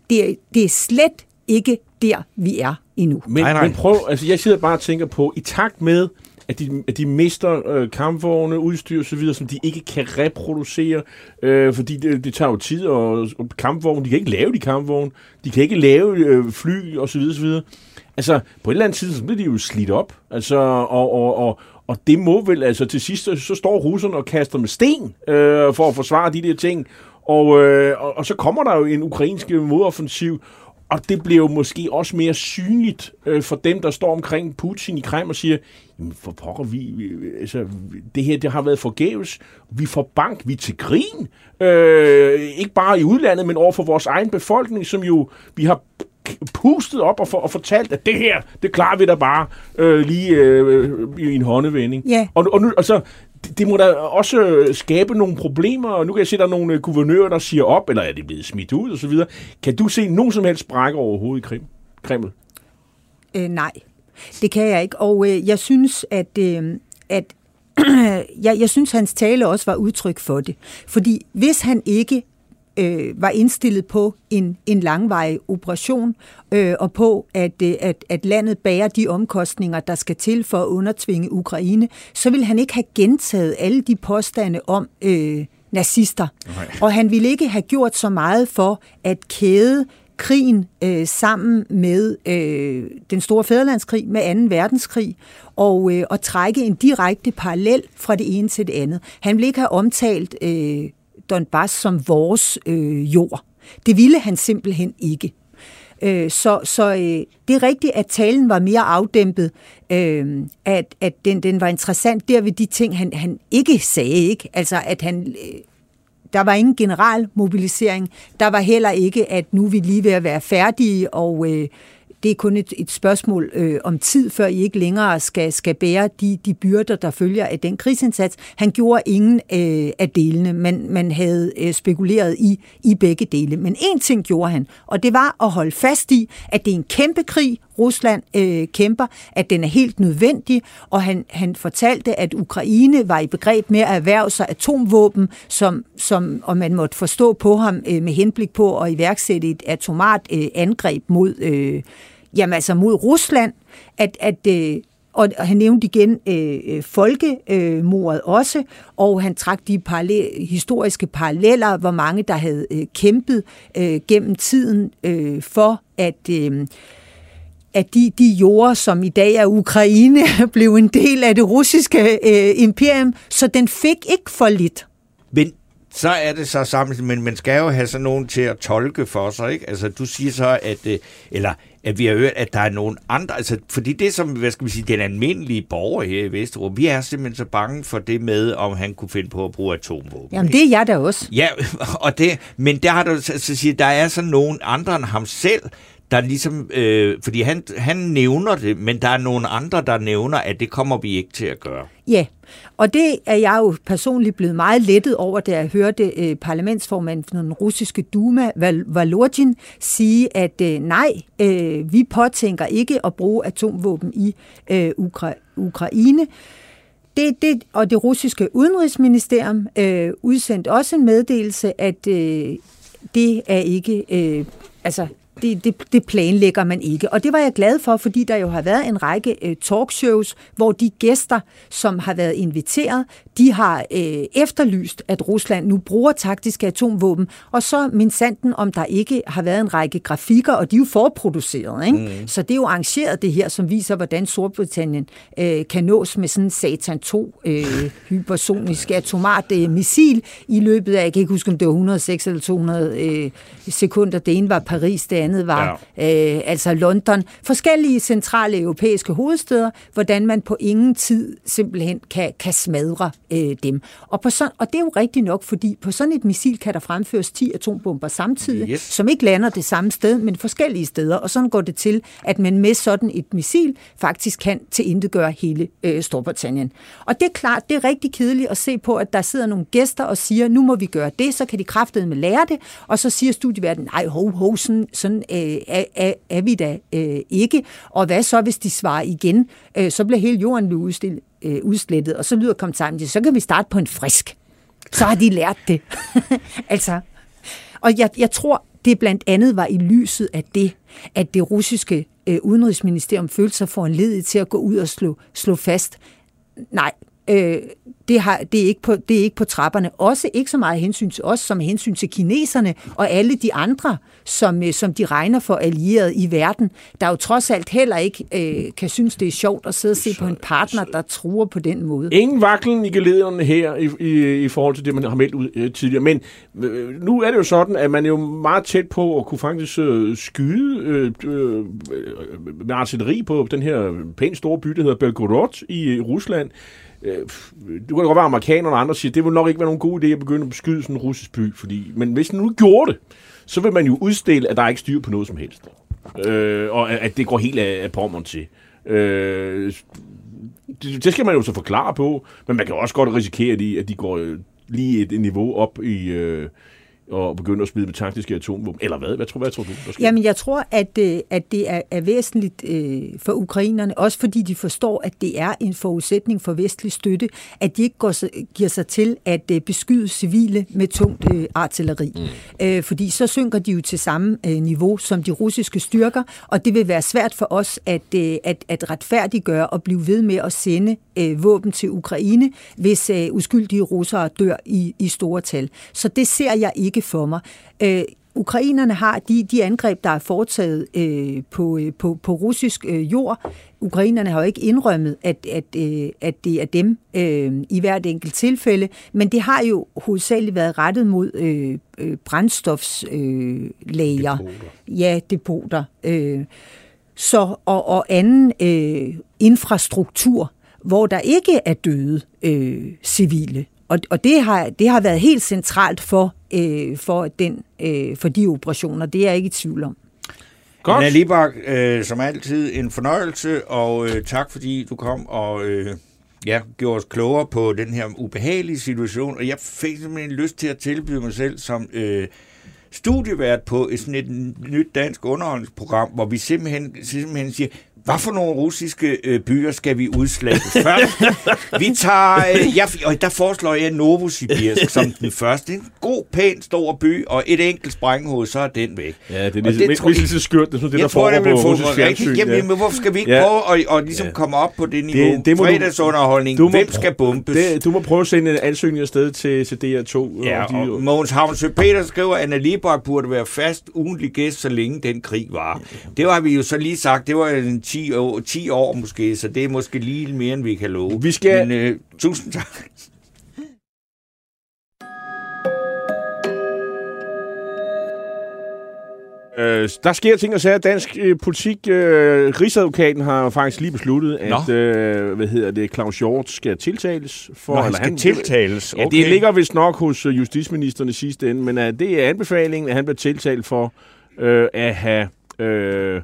det er, det er slet ikke der, vi er endnu. Men, nej, nej. men prøv, altså jeg sidder bare og tænker på, i takt med, at de, at de mister øh, kampvogne, udstyr osv., som de ikke kan reproducere, øh, fordi det, det tager jo tid, og, og kampvogne, de kan ikke lave de kampvogne, de kan ikke lave øh, fly osv. osv. Altså, på et eller andet tidspunkt, så bliver de jo slidt op, altså, og, og, og, og det må vel, altså til sidst, så står russerne og kaster med sten øh, for at forsvare de der ting, og, øh, og, og så kommer der jo en ukrainsk modoffensiv, og det bliver jo måske også mere synligt øh, for dem, der står omkring Putin i Krem og siger, jamen for pokker, vi, vi, altså, det her det har været forgæves. Vi får bank, vi er til grin. Øh, ikke bare i udlandet, men over for vores egen befolkning, som jo vi har pustet op og, for, og fortalt, at det her, det klarer vi da bare øh, lige øh, i en håndevending. Ja. Og, og, nu, og så, det, må da også skabe nogle problemer, og nu kan jeg se, at der er nogle øh, guvernører, der siger op, eller er det blevet smidt ud, og så videre. Kan du se nogen som helst brække overhovedet i Krim? Kreml? Øh, nej, det kan jeg ikke. Og øh, jeg synes, at, øh, at jeg, jeg synes, hans tale også var udtryk for det. Fordi hvis han ikke øh, var indstillet på en, en langvarig operation, øh, og på, at, øh, at, at landet bærer de omkostninger, der skal til for at undertvinge Ukraine, så vil han ikke have gentaget alle de påstande om øh, nazister. Nej. Og han ville ikke have gjort så meget for at kæde krigen øh, sammen med øh, den store fædrelandskrig, med 2. verdenskrig, og, øh, og trække en direkte parallel fra det ene til det andet. Han ville ikke have omtalt øh, Donbass som vores øh, jord. Det ville han simpelthen ikke. Øh, så så øh, det er rigtigt, at talen var mere afdæmpet, øh, at, at den, den var interessant der ved de ting, han, han ikke sagde, ikke? Altså, at han... Øh, der var ingen general mobilisering. Der var heller ikke, at nu er vi lige ved at være færdige, og øh, det er kun et, et spørgsmål øh, om tid, før I ikke længere skal, skal bære de, de byrder, der følger af den krigsindsats. Han gjorde ingen øh, af delene, men man havde øh, spekuleret i, i begge dele. Men én ting gjorde han, og det var at holde fast i, at det er en kæmpe krig, Rusland øh, kæmper, at den er helt nødvendig, og han, han fortalte, at Ukraine var i begreb med at erhverve sig atomvåben, som, som og man måtte forstå på ham øh, med henblik på at iværksætte et atomart øh, angreb mod, øh, jamen altså mod Rusland, at, at øh, og han nævnte igen øh, folkemordet også, og han trak de parallel, historiske paralleller, hvor mange der havde øh, kæmpet øh, gennem tiden øh, for at... Øh, at de, de jorder, som i dag er Ukraine, blev en del af det russiske øh, imperium, så den fik ikke for lidt. Men så er det så sammen, men man skal jo have sådan nogen til at tolke for sig, ikke? Altså, du siger så, at, øh, eller at vi har hørt, at der er nogen andre, altså, fordi det som, hvad skal vi sige, den almindelige borger her i Vesteråb, vi er simpelthen så bange for det med, om han kunne finde på at bruge atomvåben. Jamen, det er jeg da også. Ja, og det, men der har du så, så siger, der er så nogen andre end ham selv, der ligesom, øh, fordi han, han nævner det, men der er nogle andre, der nævner, at det kommer vi ikke til at gøre. Ja, og det er jeg jo personligt blevet meget lettet over, da jeg hørte øh, parlamentsformanden for den russiske Duma, Val- Valorgin, sige, at øh, nej, øh, vi påtænker ikke at bruge atomvåben i øh, Ukra- Ukraine. Det, det, og det russiske udenrigsministerium øh, udsendte også en meddelelse, at øh, det er ikke, øh, altså det, det, det planlægger man ikke. Og det var jeg glad for, fordi der jo har været en række øh, talkshows, hvor de gæster, som har været inviteret, de har øh, efterlyst, at Rusland nu bruger taktiske atomvåben, og så min sanden, om der ikke har været en række grafikker, og de er jo forproduceret. Ikke? Mm. Så det er jo arrangeret det her, som viser, hvordan Storbritannien øh, kan nås med sådan en Satan 2 øh, hypersonisk atomat øh, missil i løbet af, jeg kan ikke huske, om det var 106 eller 200 øh, sekunder. Det ene var Paris, det andet var ja. øh, altså London. Forskellige centrale europæiske hovedsteder, hvordan man på ingen tid simpelthen kan, kan smadre øh, dem. Og, på sådan, og det er jo rigtigt nok, fordi på sådan et missil kan der fremføres 10 atombomber samtidig, yes. som ikke lander det samme sted, men forskellige steder. Og sådan går det til, at man med sådan et missil faktisk kan tilintetgøre hele øh, Storbritannien. Og det er klart, det er rigtig kedeligt at se på, at der sidder nogle gæster og siger, nu må vi gøre det, så kan de kraftede med lære det, og så siger studieverdenen, nej, ho, ho, sådan, sådan øh, er, er, er vi da øh, ikke. Og hvad så, hvis de svarer igen? Øh, så bliver hele jorden udstillet, øh, udslettet, og så lyder kommentaren, så kan vi starte på en frisk. Så har de lært det. altså, og jeg, jeg tror, det blandt andet var i lyset af det, at det russiske øh, udenrigsministerium følte sig foranledet til at gå ud og slå, slå fast, nej, øh, det, har, det, er ikke på, det er ikke på trapperne. Også ikke så meget hensyn til os, som hensyn til kineserne og alle de andre, som, øh, som de regner for allierede i verden, der jo trods alt heller ikke øh, kan synes, det er sjovt at sidde og se så, på en partner, der truer på den måde. Ingen vaklen i gelederne her i, i, i forhold til det, man har meldt ud øh, tidligere. Men øh, nu er det jo sådan, at man er jo meget tæt på at kunne faktisk øh, skyde øh, øh, med artilleri på den her pænt store by, der hedder Belgorod i Rusland øh, det kunne godt være amerikanerne og andre siger, det vil nok ikke være nogen god idé at begynde at beskyde sådan en russisk by, fordi, men hvis den nu gjorde det, så vil man jo udstille, at der er ikke styr på noget som helst. Øh, og at det går helt af, af pommeren til. Øh, det, det skal man jo så forklare på, men man kan også godt risikere, at de, at de går øh, lige et, et niveau op i... Øh, og begynde at smide med taktiske atomvåben? Eller hvad? Hvad tror, hvad tror du? Der Jamen, jeg tror, at, øh, at det er, er væsentligt øh, for ukrainerne, også fordi de forstår, at det er en forudsætning for vestlig støtte, at de ikke går, giver sig til at øh, beskyde civile med tungt øh, artilleri. Mm. Øh, fordi så synker de jo til samme øh, niveau som de russiske styrker, og det vil være svært for os at, øh, at, at retfærdiggøre og blive ved med at sende øh, våben til Ukraine, hvis øh, uskyldige russere dør i, i store tal. Så det ser jeg ikke for mig. Øh, ukrainerne har de, de angreb, der er foretaget øh, på, øh, på, på russisk øh, jord. Ukrainerne har jo ikke indrømmet, at, at, øh, at det er dem øh, i hvert enkelt tilfælde, men det har jo hovedsageligt været rettet mod øh, øh, brændstofslager. Øh, ja, depoter. Øh, så, og, og anden øh, infrastruktur, hvor der ikke er døde øh, civile. Og, og det, har, det har været helt centralt for, øh, for, den, øh, for de operationer. Det er jeg ikke i tvivl om. Godt. Anna Libak, øh, som altid en fornøjelse, og øh, tak fordi du kom og øh, ja, gjorde os klogere på den her ubehagelige situation. Og jeg fik simpelthen lyst til at tilbyde mig selv som øh, studievært på et, sådan et nyt dansk underholdningsprogram, hvor vi simpelthen, simpelthen siger, hvad for nogle russiske øh, byer skal vi udslette først? vi tager, øh, jeg, og der foreslår jeg Novosibirsk som den første. En god, pæn, stor by, og et enkelt sprænghoved, så er den væk. Ja, det er ligesom, det, tror, lige så skørt, det er sådan det, der foregår på russisk fjernsyn. Jamen, ja. men hvorfor skal vi ikke ja. prøve at, og ligesom ja. komme op på det niveau? Det, det Fredagsunderholdning, du hvem skal bombes? Det, du må prøve at sende en ansøgning afsted til, til DR2. Ja, og, de, og Mogens Havnsø Peter skriver, at Anna Libak burde være fast ugentlig gæst, så længe den krig var. Det har vi jo så lige sagt, det var en 10 år, 10 år måske, så det er måske lige mere, end vi kan love. Vi skal... Men, øh, tusind tak. Øh, der sker ting og sager. Dansk øh, politik, øh, Rigsadvokaten har faktisk lige besluttet, at øh, hvad hedder det, Claus Hjort skal tiltales. For, Nå, han skal han, tiltales? Okay. Ja, det ligger vist nok hos øh, justitsministeren i sidste ende, men uh, det er anbefalingen, at han bliver tiltalt for øh, at have... Øh,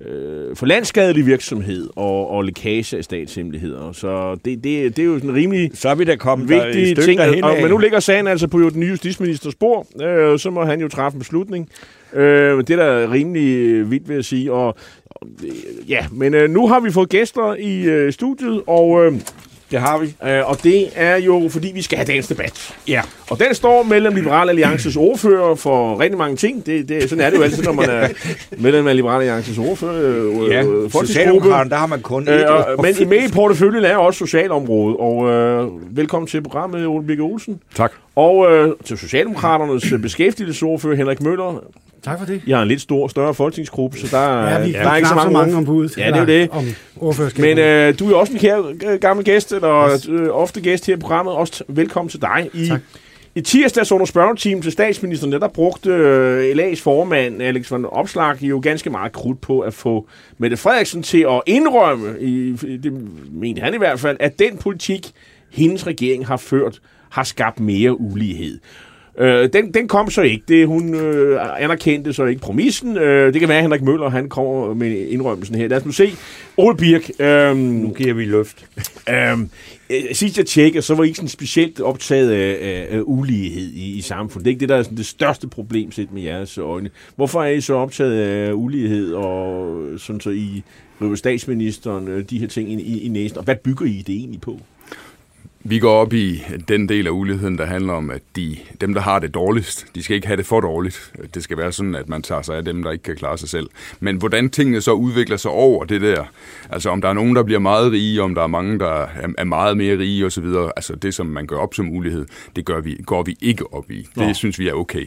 øh, for landskadelig virksomhed og, og lækage af statshemmeligheder. Så det, det, det er jo sådan en rimelig så er vi da kommet vigtig ting. Og, men nu ligger sagen altså på den nye justitsministers spor, øh, så må han jo træffe en beslutning. Øh, det er da rimelig vildt, vil jeg sige. Og, og ja, men øh, nu har vi fået gæster i øh, studiet, og... Øh, det har vi. Øh, og det er jo, fordi vi skal have dagens debat. Ja. Og den står mellem Liberal Alliances ordfører for rigtig mange ting. Det, det, sådan er det jo altid, når man er mellem af Liberal Alliances ordfører. Øh, ja, øh, der har man kun øh, og, Men i med i porteføljen er også socialområdet. Og øh, velkommen til programmet, Ole Birke Olsen. Tak. Og øh, til Socialdemokraternes beskæftigelsesordfører, Henrik Møller. Tak for det. Jeg har en lidt stor, større folketingsgruppe, så der, ja, vi, der er ikke så mange, så mange ombud. Ja, det er det. Om Men øh, du er også en kære gammel gæst, eller yes. øh, ofte gæst her i programmet. Også velkommen til dig. I, tak. I tirsdags under spørgeteam til statsministeren, der brugte øh, LA's formand, Alex von Opslag, jo ganske meget krudt på at få Mette Frederiksen til at indrømme, i, det mente han i hvert fald, at den politik, hendes regering har ført, har skabt mere ulighed. Øh, den, den kom så ikke. Det, hun øh, anerkendte så ikke promissen. Øh, det kan være, at Henrik Møller han kommer med indrømmelsen her. Lad os nu se. Ole Birk. Øh, nu giver vi luft. øh, sidst jeg tjekkede, så var I ikke sådan specielt optaget af, af, af ulighed i, i samfundet. Det er ikke det, der er sådan det største problem set med jeres øjne. Hvorfor er I så optaget af ulighed, og sådan så I statsministeren øh, de her ting i, i, i næsten? Og hvad bygger I det egentlig på? Vi går op i den del af uligheden, der handler om, at de, dem, der har det dårligst, de skal ikke have det for dårligt. Det skal være sådan, at man tager sig af dem, der ikke kan klare sig selv. Men hvordan tingene så udvikler sig over det der, altså om der er nogen, der bliver meget rige, om der er mange, der er meget mere rige osv., altså det, som man gør op som ulighed, det gør vi, går vi ikke op i. Det Nå. synes vi er okay.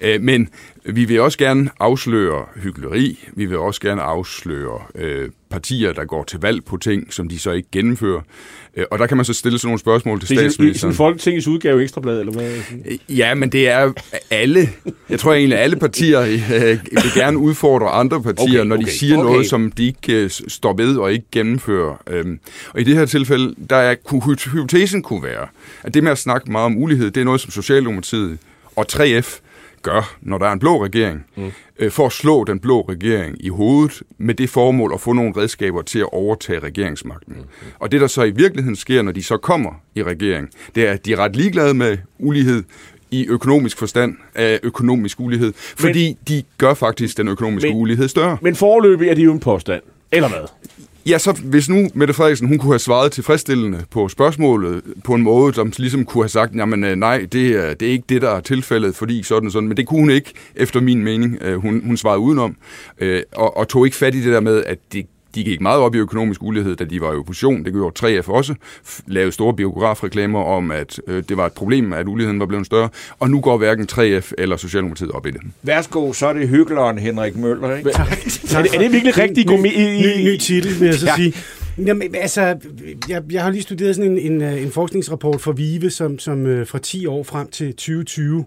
Øh, men vi vil også gerne afsløre hyggeleri. Vi vil også gerne afsløre øh, partier, der går til valg på ting, som de så ikke gennemfører. Øh, og der kan man så stille sådan nogle spørgsmål til statsministeren. Det er Folketingets udgave Ekstrablad, eller hvad? Øh, ja, men det er alle, jeg tror egentlig, alle partier øh, vil gerne udfordre andre partier, okay, når de okay, siger okay. noget, som de ikke står ved og ikke gennemfører. Øhm, og i det her tilfælde, der er hypotesen kunne være, at det med at snakke meget om ulighed, det er noget, som Socialdemokratiet og 3F gør, når der er en blå regering, mm. øh, for at slå den blå regering i hovedet med det formål at få nogle redskaber til at overtage regeringsmagten. Mm. Og det, der så i virkeligheden sker, når de så kommer i regering, det er, at de er ret ligeglade med ulighed, i økonomisk forstand af økonomisk ulighed, fordi men, de gør faktisk den økonomiske men, ulighed større. Men forløbig er det jo en påstand, eller hvad? Ja, så hvis nu Mette Frederiksen hun kunne have svaret tilfredsstillende på spørgsmålet på en måde, som ligesom kunne have sagt, jamen øh, nej, det er, det er ikke det, der er tilfældet, fordi sådan og sådan, men det kunne hun ikke, efter min mening. Øh, hun, hun svarede udenom, øh, og, og tog ikke fat i det der med, at det de gik meget op i økonomisk ulighed, da de var i opposition. Det gjorde 3F også. Lavede store biografreklamer om, at øh, det var et problem, at uligheden var blevet større. Og nu går hverken 3F eller Socialdemokratiet op i det. Værsgo, så er det hyggeleren Henrik Møller, ikke? er, det, er det virkelig rigtig god ny, ny, ny titel, vil jeg så ja. sige. Jamen, altså, jeg, jeg har lige studeret sådan en, en, en forskningsrapport for VIVE, som, som øh, fra 10 år frem til 2020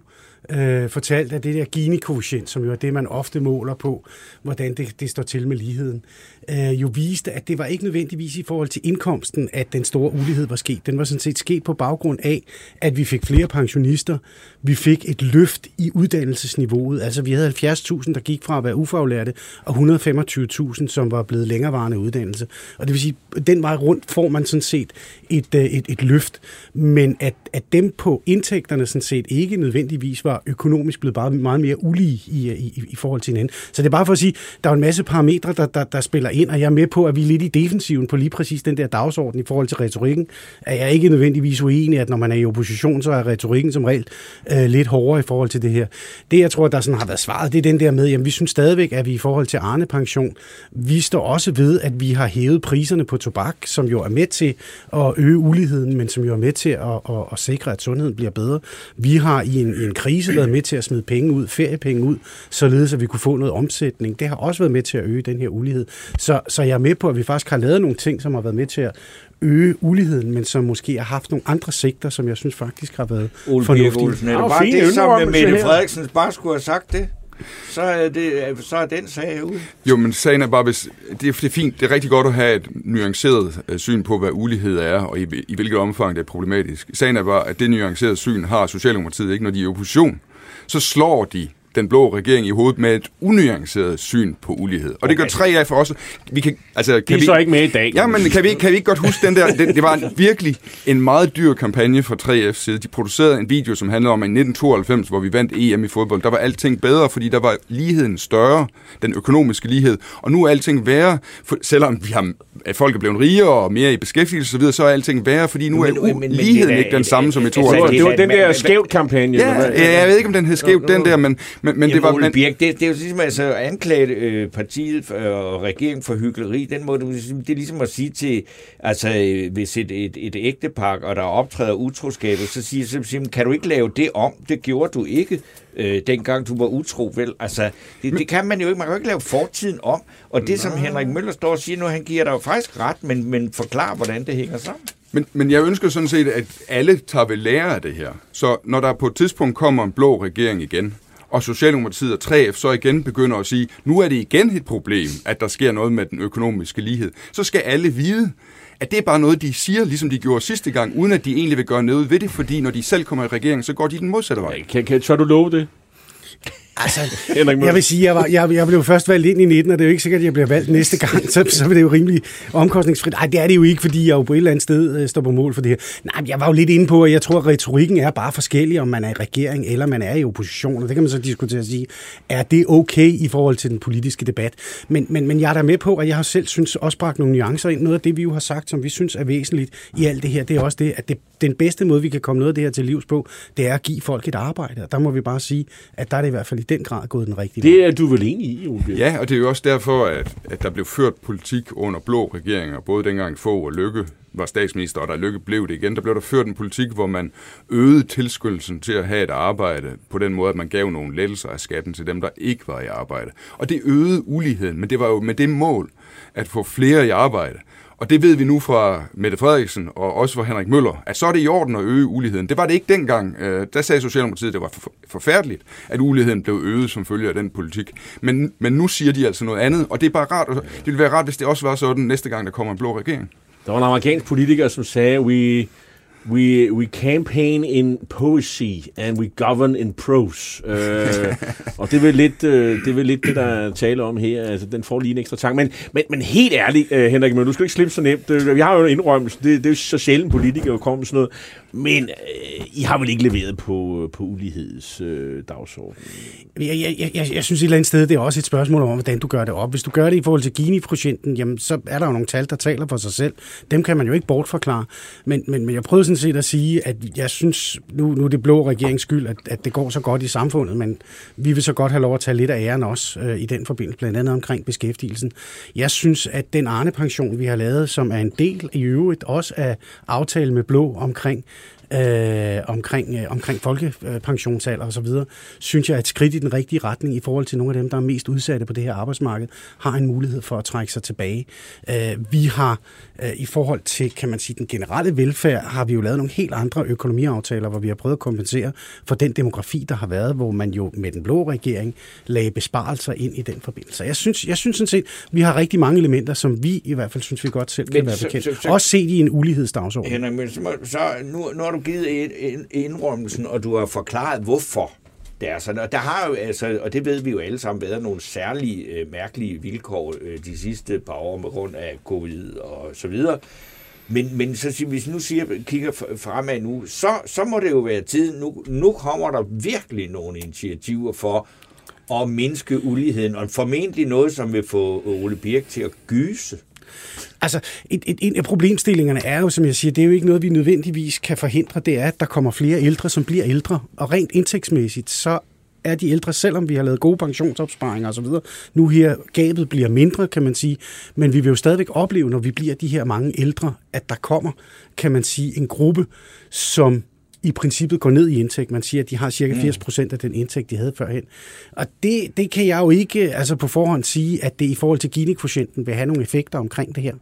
øh, fortalt, at det der Gini-koefficient, som jo er det, man ofte måler på, hvordan det, det står til med ligheden, øh, jo viste, at det var ikke nødvendigvis i forhold til indkomsten, at den store ulighed var sket. Den var sådan set sket på baggrund af, at vi fik flere pensionister, vi fik et løft i uddannelsesniveauet. Altså vi havde 70.000, der gik fra at være ufaglærte, og 125.000, som var blevet længerevarende uddannelse. Og det vil sige, den vej rundt får man sådan set et, øh, et, et løft, men at, at dem på indtægterne sådan set ikke nødvendigvis var økonomisk blevet bare meget mere ulige i, øh, i, i forhold til hinanden. Så det er bare for at sige, der er en masse parametre, der, der, der spiller ind, og jeg er med på, at vi er lidt i defensiven på lige præcis den der dagsorden i forhold til retorikken. Er jeg ikke nødvendigvis uenig, at når man er i opposition, så er retorikken som regel øh, lidt hårdere i forhold til det her. Det, jeg tror, der sådan har været svaret, det er den der med, at vi synes stadigvæk, at vi i forhold til Arne Pension, vi står også ved, at vi har hævet priserne på tobak, som jo er med til at øge uligheden, men som jo er med til at, at, at sikre, at sundheden bliver bedre. Vi har i en, i en krise været med til at smide penge ud, feriepenge ud, således at vi kunne få noget omsætning. Det har også været med til at øge den her ulighed. Så, så jeg er med på, at vi faktisk har lavet nogle ting, som har været med til at øge uligheden, men som måske har haft nogle andre sigter, som jeg synes faktisk har været Ole fornuftige. Olsen, er det bare det, som Mette Frederiksen bare skulle have sagt det? så er, det, så er den sag ude. Jo, men sagen er bare, hvis, det, er, det er fint, det er rigtig godt at have et nuanceret uh, syn på, hvad ulighed er, og i, i hvilket omfang det er problematisk. Sagen er bare, at det nuancerede syn har Socialdemokratiet ikke, når de er i opposition. Så slår de den blå regering i hovedet med et unuanceret syn på ulighed. Og okay. det gør tre af for os. Vi kan, altså, kan de er vi, så ikke med i dag. Ja, men kan vi, kan vi ikke godt huske den der? Det, det var en, virkelig en meget dyr kampagne fra 3F's side. De producerede en video, som handlede om, at i 1992, hvor vi vandt EM i fodbold, der var alting bedre, fordi der var ligheden større, den økonomiske lighed. Og nu er alting værre, for, selvom vi har, at folk er blevet rigere og mere i beskæftigelse osv., så er alting værre, fordi nu er men, men, men, ligheden ikke den samme som i 92. Det var den der skævt kampagne. Ja, ja, jeg ved ikke, om den hed skævt, den der, men, men, men det var... Men, Birk, det, det er jo ligesom altså, at anklage øh, partiet og regeringen for hyggeleri. Den måde, det er ligesom at sige til, altså hvis et, et, et ægtepar, og der optræder utroskabet, så siger så siger, kan du ikke lave det om? Det gjorde du ikke øh, dengang du var utro, vel? Altså, det, det kan man jo ikke. Man kan jo ikke lave fortiden om. Og det, som Henrik Møller står og siger nu, han giver dig jo faktisk ret, men, men forklar, hvordan det hænger sammen. Men, men jeg ønsker sådan set, at alle tager ved lære af det her. Så når der på et tidspunkt kommer en blå regering igen, og Socialdemokratiet og 3F så igen begynder at sige, nu er det igen et problem, at der sker noget med den økonomiske lighed, så skal alle vide, at det er bare noget, de siger, ligesom de gjorde sidste gang, uden at de egentlig vil gøre noget ved det, fordi når de selv kommer i regeringen, så går de den modsatte vej. Kan, kan, tør du love det? Altså, jeg vil sige, jeg, var, jeg, jeg blev først valgt ind i 19, og det er jo ikke sikkert, at jeg bliver valgt næste gang, så, så er det jo rimelig omkostningsfrit. Nej, det er det jo ikke, fordi jeg jo på et eller andet sted øh, står på mål for det her. Nej, jeg var jo lidt inde på, at jeg tror, at retorikken er bare forskellig, om man er i regering eller man er i opposition, og det kan man så diskutere at sige, er det okay i forhold til den politiske debat? Men, men, men jeg er da med på, at jeg har selv synes også bragt nogle nuancer ind. Noget af det, vi jo har sagt, som vi synes er væsentligt i alt det her, det er også det, at det, den bedste måde, vi kan komme noget af det her til livs på, det er at give folk et arbejde. Og der må vi bare sige, at der er det i hvert fald den grad gået den rigtige Det er du vel enig i, Ole? Ja, og det er jo også derfor, at, at der blev ført politik under blå regeringer, både dengang få og Lykke var statsminister, og der Lykke blev det igen, der blev der ført en politik, hvor man øgede tilskyndelsen til at have et arbejde på den måde, at man gav nogle lettelser af skatten til dem, der ikke var i arbejde. Og det øgede uligheden, men det var jo med det mål at få flere i arbejde. Og det ved vi nu fra Mette Frederiksen og også fra Henrik Møller, at så er det i orden at øge uligheden. Det var det ikke dengang. Øh, der sagde Socialdemokratiet, at det var forfærdeligt, at uligheden blev øget som følge af den politik. Men, men nu siger de altså noget andet, og det er bare rart. Det ville være rart, hvis det også var sådan næste gang, der kommer en blå regering. Der var en amerikansk politiker, som sagde, we We, we campaign in poesy, and we govern in prose. Uh, og det er, vel lidt, uh, det er vel lidt det, der er tale om her. Altså, den får lige en ekstra tang. Men, men, men helt ærligt, uh, Henrik, men du skal ikke slippe så nemt. Vi har jo en indrømmelse. Det, det er jo så sjældent politikere kommer med sådan noget. Men øh, I har vel ikke leveret på, øh, på ulighedsdagsordenen? Øh, dagsorden? Jeg, jeg, jeg, jeg synes et eller andet sted, det er også et spørgsmål om, hvordan du gør det op. Hvis du gør det i forhold til Gini-procenten, jamen, så er der jo nogle tal, der taler for sig selv. Dem kan man jo ikke bortforklare. Men, men, men jeg prøvede sådan set at sige, at jeg synes, nu, nu er det blå regerings skyld, at, at det går så godt i samfundet, men vi vil så godt have lov at tage lidt af æren også øh, i den forbindelse, blandt andet omkring beskæftigelsen. Jeg synes, at den Arne-pension, vi har lavet, som er en del i øvrigt også af aftalen med blå omkring øh, omkring, øh, omkring folkepensionsalder og så videre, synes jeg er et skridt i den rigtige retning i forhold til nogle af dem, der er mest udsatte på det her arbejdsmarked, har en mulighed for at trække sig tilbage. Øh, vi har øh, i forhold til, kan man sige, den generelle velfærd, har vi jo lavet nogle helt andre økonomiaftaler, hvor vi har prøvet at kompensere for den demografi, der har været, hvor man jo med den blå regering lagde besparelser ind i den forbindelse. Jeg synes, jeg synes sådan set, vi har rigtig mange elementer, som vi i hvert fald synes, vi godt selv kan men være bekendt. Så, så, så, Også set i en ulighedsdagsorden. Henrik, så, så nu, nu har du givet indrømmelsen, og du har forklaret, hvorfor det er sådan. Og der har jo, altså, og det ved vi jo alle sammen, været nogle særlige øh, mærkelige vilkår øh, de sidste par år med grund af covid og så videre. Men, men så, hvis nu siger, kigger fremad nu, så, så må det jo være tid. Nu, nu kommer der virkelig nogle initiativer for at mindske uligheden, og formentlig noget, som vil få Ole Birk til at gyse. Altså, et, et, en af problemstillingerne er jo, som jeg siger, det er jo ikke noget, vi nødvendigvis kan forhindre. Det er, at der kommer flere ældre, som bliver ældre. Og rent indtægtsmæssigt, så er de ældre, selvom vi har lavet gode pensionsopsparinger osv. Nu her, gabet bliver mindre, kan man sige, men vi vil jo stadigvæk opleve, når vi bliver de her mange ældre, at der kommer, kan man sige, en gruppe, som i princippet går ned i indtægt. Man siger, at de har cirka 80 mm. procent af den indtægt, de havde førhen. Og det, det kan jeg jo ikke altså på forhånd sige, at det i forhold til Gini-quotienten vil have nogle effekter omkring det her.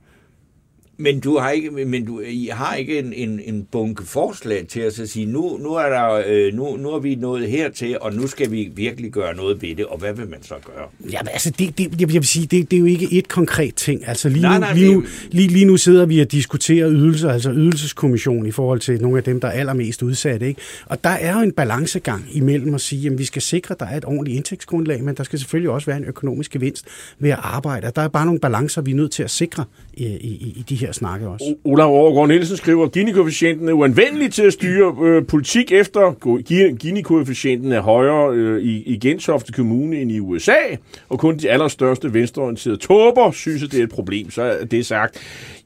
Men du har ikke, men du I har ikke en, en, en bunke forslag til at sige, nu, nu, er der, øh, nu, nu er vi nået hertil, og nu skal vi virkelig gøre noget ved det, og hvad vil man så gøre? Jamen altså, det, det, jeg vil sige, det, det er jo ikke et konkret ting. Altså lige, nej, nu, nej, lige, nu, lige, lige nu sidder vi og diskuterer ydelser, altså ydelseskommission i forhold til nogle af dem, der er allermest udsatte. Ikke? Og der er jo en balancegang imellem at sige, at vi skal sikre, at der er et ordentligt indtægtsgrundlag, men der skal selvfølgelig også være en økonomisk gevinst ved at arbejde. Og der er bare nogle balancer, vi er nødt til at sikre i, i, i de her snakke også. Olav Overgaard Nielsen skriver, Gini-koefficienten er uanvendelig til at styre øh, politik efter. Gini-koefficienten er højere øh, i, i Gentofte Kommune end i USA, og kun de allerstørste venstreorienterede tåber synes, at det er et problem. Så er det sagt.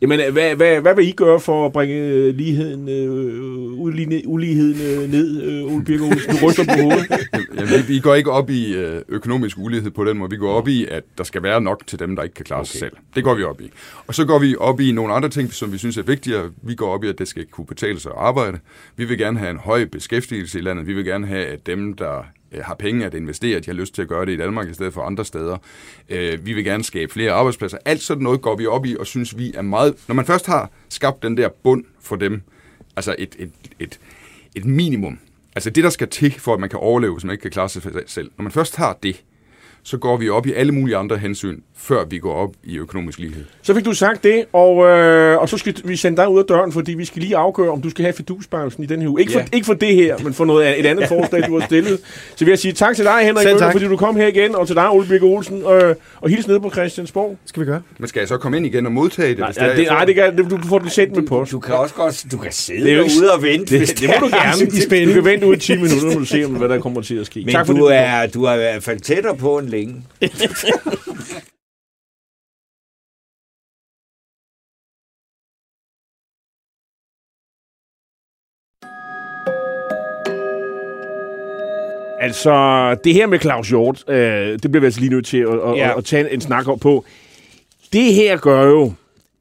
Jamen, hvad, hvad, hvad vil I gøre for at bringe øh, ligheden, øh, uligheden øh, ned, øh, Ole Birke Olsen? Du ryster på hovedet. Jamen, vi, vi går ikke op i øh, økonomisk ulighed på den måde. Vi går op i, at der skal være nok til dem, der ikke kan klare okay. sig selv. Det går vi op i. Og så går vi op i nogle andre ting, som vi synes er vigtigere. Vi går op i, at det skal kunne betale sig at arbejde. Vi vil gerne have en høj beskæftigelse i landet. Vi vil gerne have, at dem, der øh, har penge at investere, de har lyst til at gøre det i Danmark i stedet for andre steder. Øh, vi vil gerne skabe flere arbejdspladser. Alt sådan noget går vi op i og synes, vi er meget... Når man først har skabt den der bund for dem, altså et, et, et, et minimum, altså det, der skal til for, at man kan overleve, hvis man ikke kan klare sig selv. Når man først har det, så går vi op i alle mulige andre hensyn, før vi går op i økonomisk lighed. Så fik du sagt det, og, øh, og så skal vi sende dig ud af døren, fordi vi skal lige afgøre, om du skal have fidusbamsen i den her uge. Ikke, ja. for, ikke for det her, men for noget, et andet forslag, du har stillet. Så vil jeg sige tak til dig, Henrik Møller, fordi du kom her igen, og til dig, Ole Birke Olsen, øh, og hils ned på Christiansborg. Skal vi gøre. Men skal jeg så komme ind igen og modtage det? Nej, ja, det, nej det kan, du, du får det sendt med post. Du, du kan også godt du kan sidde det ude og vente. Det, det, det, må du gerne. Du kan vente ud i 10 minutter, når du ser, hvad der kommer til at ske. Men tak for du, det, er, du er i hvert fald tættere på en længe. Altså, det her med Claus Hjort, øh, det bliver vi altså lige nødt til at, at, ja. at, at tage en snak op på. Det her gør jo,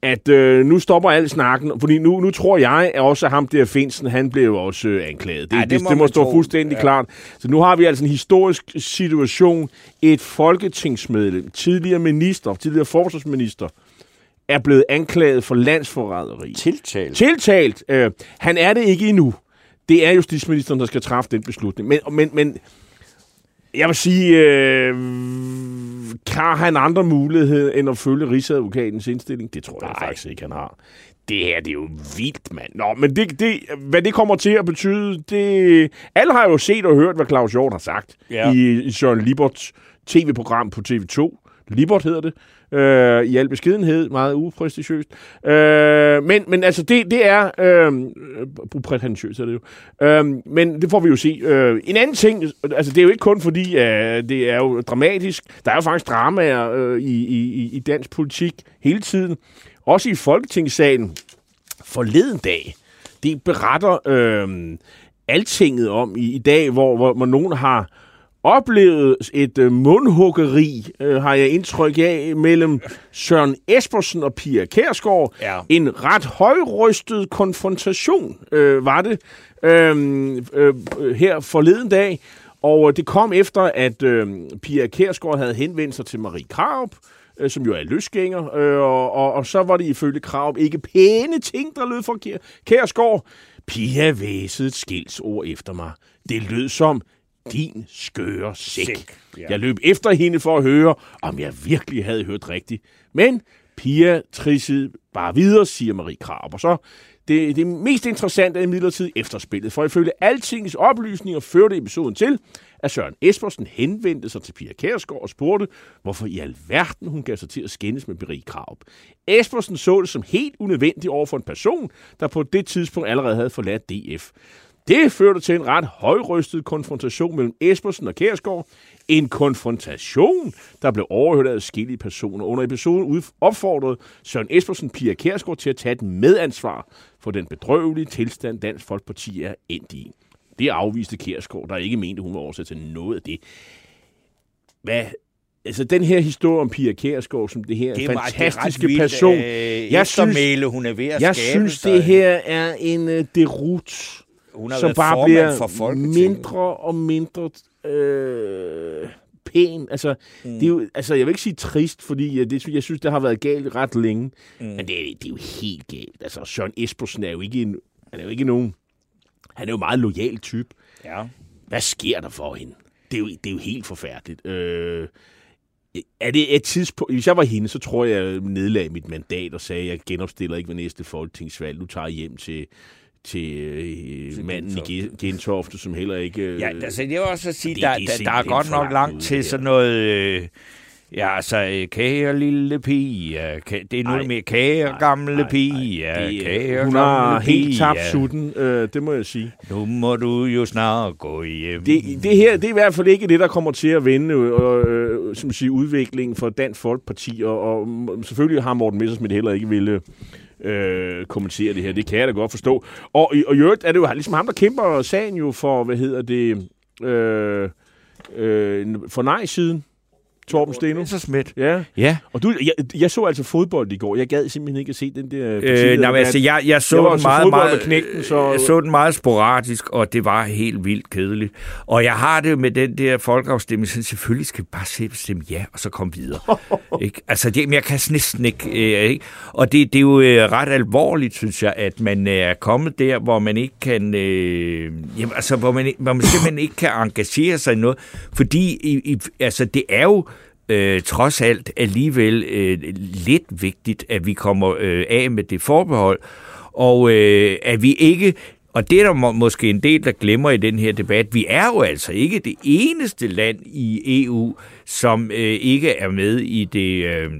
at øh, nu stopper al snakken, fordi nu, nu tror jeg at også, at ham der Finsen, han blev også øh, anklaget. Det, ja, det, det, må, det må stå tro. fuldstændig ja. klart. Så nu har vi altså en historisk situation. Et folketingsmedlem, tidligere minister, tidligere forsvarsminister, er blevet anklaget for landsforræderi. Tiltalt. Tiltalt. Øh, han er det ikke endnu. Det er justitsministeren, der skal træffe den beslutning. Men, men, men jeg vil sige, øh, har han andre muligheder end at følge Rigsadvokatens indstilling? Det tror Nej. jeg faktisk ikke, han har. Det her, det er jo vildt, mand. Nå, men det, det, hvad det kommer til at betyde, det... Alle har jo set og hørt, hvad Claus Hjort har sagt ja. i, i Søren Liberts tv-program på TV2. Libert hedder det øh, i al beskedenhed, meget upræstitiøst. Øh, men, men altså, det, det er øh, uprætentiøst, er det jo. Øh, men det får vi jo se. Øh, en anden ting, altså det er jo ikke kun fordi, øh, det er jo dramatisk. Der er jo faktisk dramaer øh, i, i, i dansk politik hele tiden. Også i Folketingssalen forleden dag, det beretter øh, altinget om i, i dag, hvor, hvor, hvor nogen har oplevet et øh, mundhuggeri, øh, har jeg indtryk af, mellem Søren Espersen og Pia Kærsgaard. Ja. En ret højrystet konfrontation øh, var det øh, øh, her forleden dag. Og det kom efter, at øh, Pia Kærsgaard havde henvendt sig til Marie Kraup, øh, som jo er løsgænger, øh, og, og, og så var det ifølge Kraup ikke pæne ting, der lød fra Kær- Kærsgaard. Pia væsede et skilsord efter mig. Det lød som, din skøre sæk. sæk ja. Jeg løb efter hende for at høre, om jeg virkelig havde hørt rigtigt. Men Pia trissede bare videre, siger Marie Krab. Og så det, det mest interessante er imidlertid efterspillet, for ifølge altingets oplysninger førte episoden til, at Søren Espersen henvendte sig til Pia Kærsgaard og spurgte, hvorfor i alverden hun gav sig til at skændes med Marie Krab. Espersen så det som helt unødvendigt over for en person, der på det tidspunkt allerede havde forladt DF. Det førte til en ret højrystet konfrontation mellem Espersen og Kærsgaard. En konfrontation, der blev overhørt af skille personer. Under episoden opfordrede Søren Espersen Pia Kærsgaard til at tage et medansvar for den bedrøvelige tilstand, Dansk Folkeparti er endt i. Det afviste Kærsgaard, der ikke mente, hun var oversat til noget af det. Hvad, altså den her historie om Pia Kærsgaard som det her det er fantastiske vildt, person. Øh, jeg synes, hun er ved at jeg skabe synes, det her er en uh, derut hun har som bare bliver for mindre og mindre øh, pæn. Altså, mm. det er jo, altså, jeg vil ikke sige trist, fordi jeg, det, jeg synes, det har været galt ret længe. Mm. Men det, det er jo helt galt. Altså, Søren Espersen er jo ikke en, han er jo ikke nogen... Han er jo en meget lojal type. Ja. Hvad sker der for hende? Det er jo, det er jo helt forfærdeligt. Øh, er det et tidspunkt... Hvis jeg var hende, så tror jeg, jeg nedlagde mit mandat og sagde, at jeg genopstiller ikke ved næste folketingsvalg. Nu tager jeg hjem til til øh, manden i Gentofte, som heller ikke... Øh, ja, altså det er også at sige, det, der, det, der, der er godt nok langt til sådan noget... Øh, Ja, altså, øh, kære lille pige, det er noget med kære gamle pige, kære Hun har helt tabt sutten, øh, det må jeg sige. Nu må du jo snart gå hjem. Det, det her, det er i hvert fald ikke det, der kommer til at vende øh, som sige, udviklingen for Dansk Folkeparti, og, og selvfølgelig har Morten Messersmith heller ikke ville øh, kommentere det her. Det kan jeg da godt forstå. Og, og i øvrigt er det jo ligesom ham, der kæmper sagen jo for, hvad hedder det, øh, øh, for nej-siden. Torben Steno. Messerschmidt. Ja. ja. Og du, jeg, jeg så altså fodbold i går. Jeg gad simpelthen ikke at se den der... Øh, nej, altså, jeg, jeg så jeg den meget, meget, knægten, så... jeg så den meget sporadisk, og det var helt vildt kedeligt. Og jeg har det med den der folkeafstemning, så selvfølgelig skal vi bare se stemme ja, og så komme videre. ikke? Altså, det, men jeg kan næsten ikke... Øh, ikke? Og det, det er jo øh, ret alvorligt, synes jeg, at man er kommet der, hvor man ikke kan... Øh, jamen, altså, hvor man, hvor man simpelthen ikke kan engagere sig i noget. Fordi, i, i, altså, det er jo øh, trods alt alligevel øh, lidt vigtigt, at vi kommer øh, af med det forbehold, og øh, at vi ikke og det er der må, måske en del, der glemmer i den her debat. Vi er jo altså ikke det eneste land i EU, som øh, ikke er med i det øh,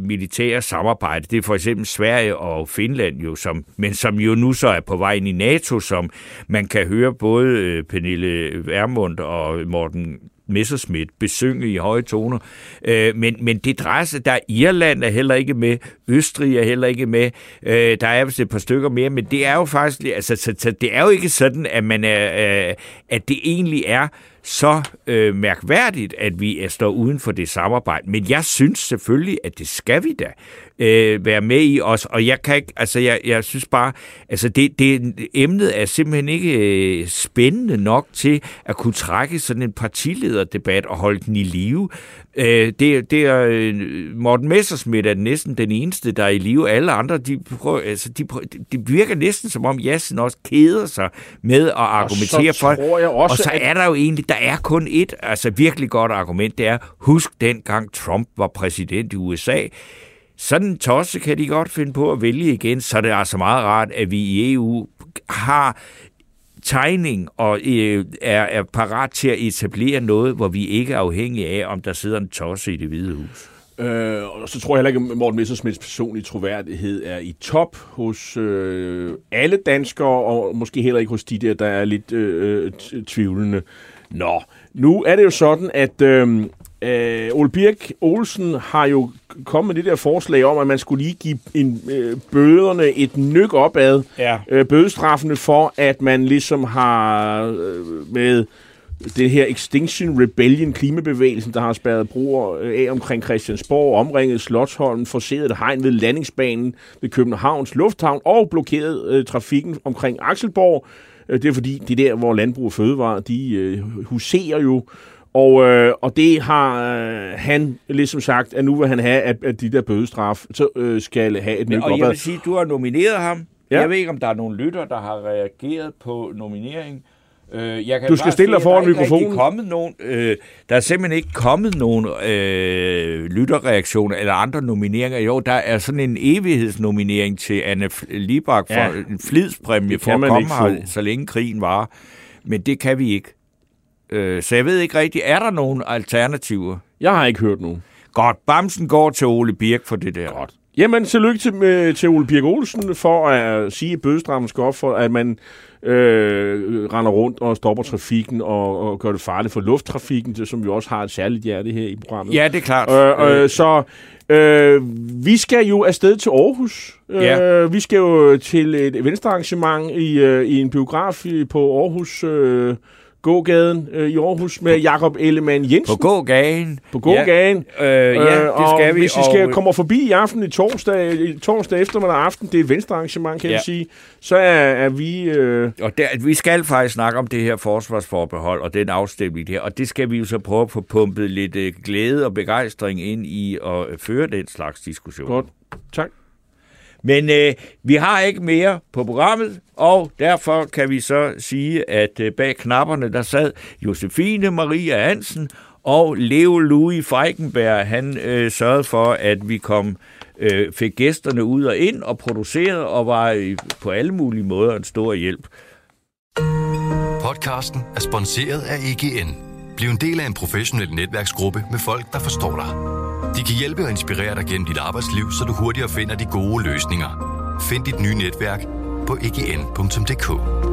militære samarbejde. Det er for eksempel Sverige og Finland jo, som, men som jo nu så er på vej ind i NATO, som man kan høre både øh, Pernille Vermund og Morten Messerschmidt besynge i høje toner. Øh, men, men det drejer sig, der er Irland er heller ikke med, Østrig er heller ikke med, øh, der er vist et par stykker mere, men det er jo faktisk, altså, så, så det er jo ikke sådan, at man er, øh, at det egentlig er så øh, mærkværdigt, at vi er står uden for det samarbejde. Men jeg synes selvfølgelig, at det skal vi da øh, være med i os. Og jeg kan ikke, altså jeg, jeg synes bare, altså det, det, emnet er simpelthen ikke øh, spændende nok til at kunne trække sådan en partilederdebat og holde den i live. Øh, det, det er, øh, Morten Messersmith er næsten den eneste, der er i live. Alle andre, de, prøver, altså, de, prøver, de virker næsten som om Jassen også keder sig med at argumentere for Og så er der jo egentlig, der er kun et altså virkelig godt argument, det er, husk dengang Trump var præsident i USA. Sådan en tosse kan de godt finde på at vælge igen, så det er altså meget rart, at vi i EU har tegning og øh, er, er parat til at etablere noget, hvor vi ikke er afhængige af, om der sidder en tosse i det hvide hus. Øh, og så tror jeg heller ikke, at Morten Messersmiths personlige troværdighed er i top hos øh, alle danskere, og måske heller ikke hos de der, der er lidt øh, øh tvivlende. Nå, nu er det jo sådan, at øh, øh, Ole Birk Olsen har jo kommet med det der forslag om, at man skulle lige give en, øh, bøderne et nyk opad. Ja. Øh, bødestraffene for, at man ligesom har øh, med det her Extinction Rebellion klimabevægelsen, der har spærret broer øh, af omkring Christiansborg, omringet Slottholm, forseret et hegn ved landingsbanen ved Københavns Lufthavn og blokeret øh, trafikken omkring Akselborg. Øh, det er fordi, det er der, hvor Landbrug og Fødevare, de øh, huserer jo. Og, øh, og det har øh, han ligesom sagt, at nu vil han have, at, at de der bødestraf så, øh, skal have et nyt Og jeg vil sige, du har nomineret ham. Ja. Jeg ved ikke, om der er nogen lytter, der har reageret på nominering. Øh, jeg kan Du skal stille dig at foran der er mikrofonen. Kommet nogen, øh, der er simpelthen ikke kommet nogen øh, lytterreaktioner eller andre nomineringer. Jo, der er sådan en evighedsnominering til Anne Libak for Ja. en flidspræmie for at komme her, så længe krigen var. Men det kan vi ikke. Øh, så jeg ved ikke rigtigt, er der nogen alternativer? Jeg har ikke hørt nogen. Godt, Bamsen går til Ole Birk for det der. Godt. Jamen, tillykke til, med, til Ole Birk Olsen for at sige, at bødestraffen skal op for, at man øh, render rundt og stopper trafikken og, og gør det farligt for lufttrafikken, som vi også har et særligt hjerte her i programmet. Ja, det er klart. Øh, øh, så øh, vi skal jo afsted til Aarhus. Ja. Øh, vi skal jo til et venstrearrangement i, øh, i en biograf på Aarhus øh, gågaden øh, i Aarhus med Jakob Ellemann Jensen. På gågaden. På gågaden. Ja, øh, ja det og skal vi. Hvis I skal og, komme forbi i aften i torsdag, i torsdag eftermiddag aften, det er et venstrearrangement, kan ja. Jeg sige, så er, er vi... Øh, og der, vi skal faktisk snakke om det her forsvarsforbehold og den afstemning her, og det skal vi jo så prøve at få pumpet lidt øh, glæde og begejstring ind i at øh, føre den slags diskussion. godt. Tak. Men øh, vi har ikke mere på programmet, og derfor kan vi så sige, at øh, bag knapperne, der sad Josefine Maria Hansen og Leo Louis Feigenberg. Han øh, sørgede for, at vi kom øh, fik gæsterne ud og ind og producerede, og var øh, på alle mulige måder en stor hjælp. Podcasten er sponsoreret af EGN. Bliv en del af en professionel netværksgruppe med folk, der forstår dig. De kan hjælpe og inspirere dig gennem dit arbejdsliv, så du hurtigere finder de gode løsninger. Find dit nye netværk på egn.dk.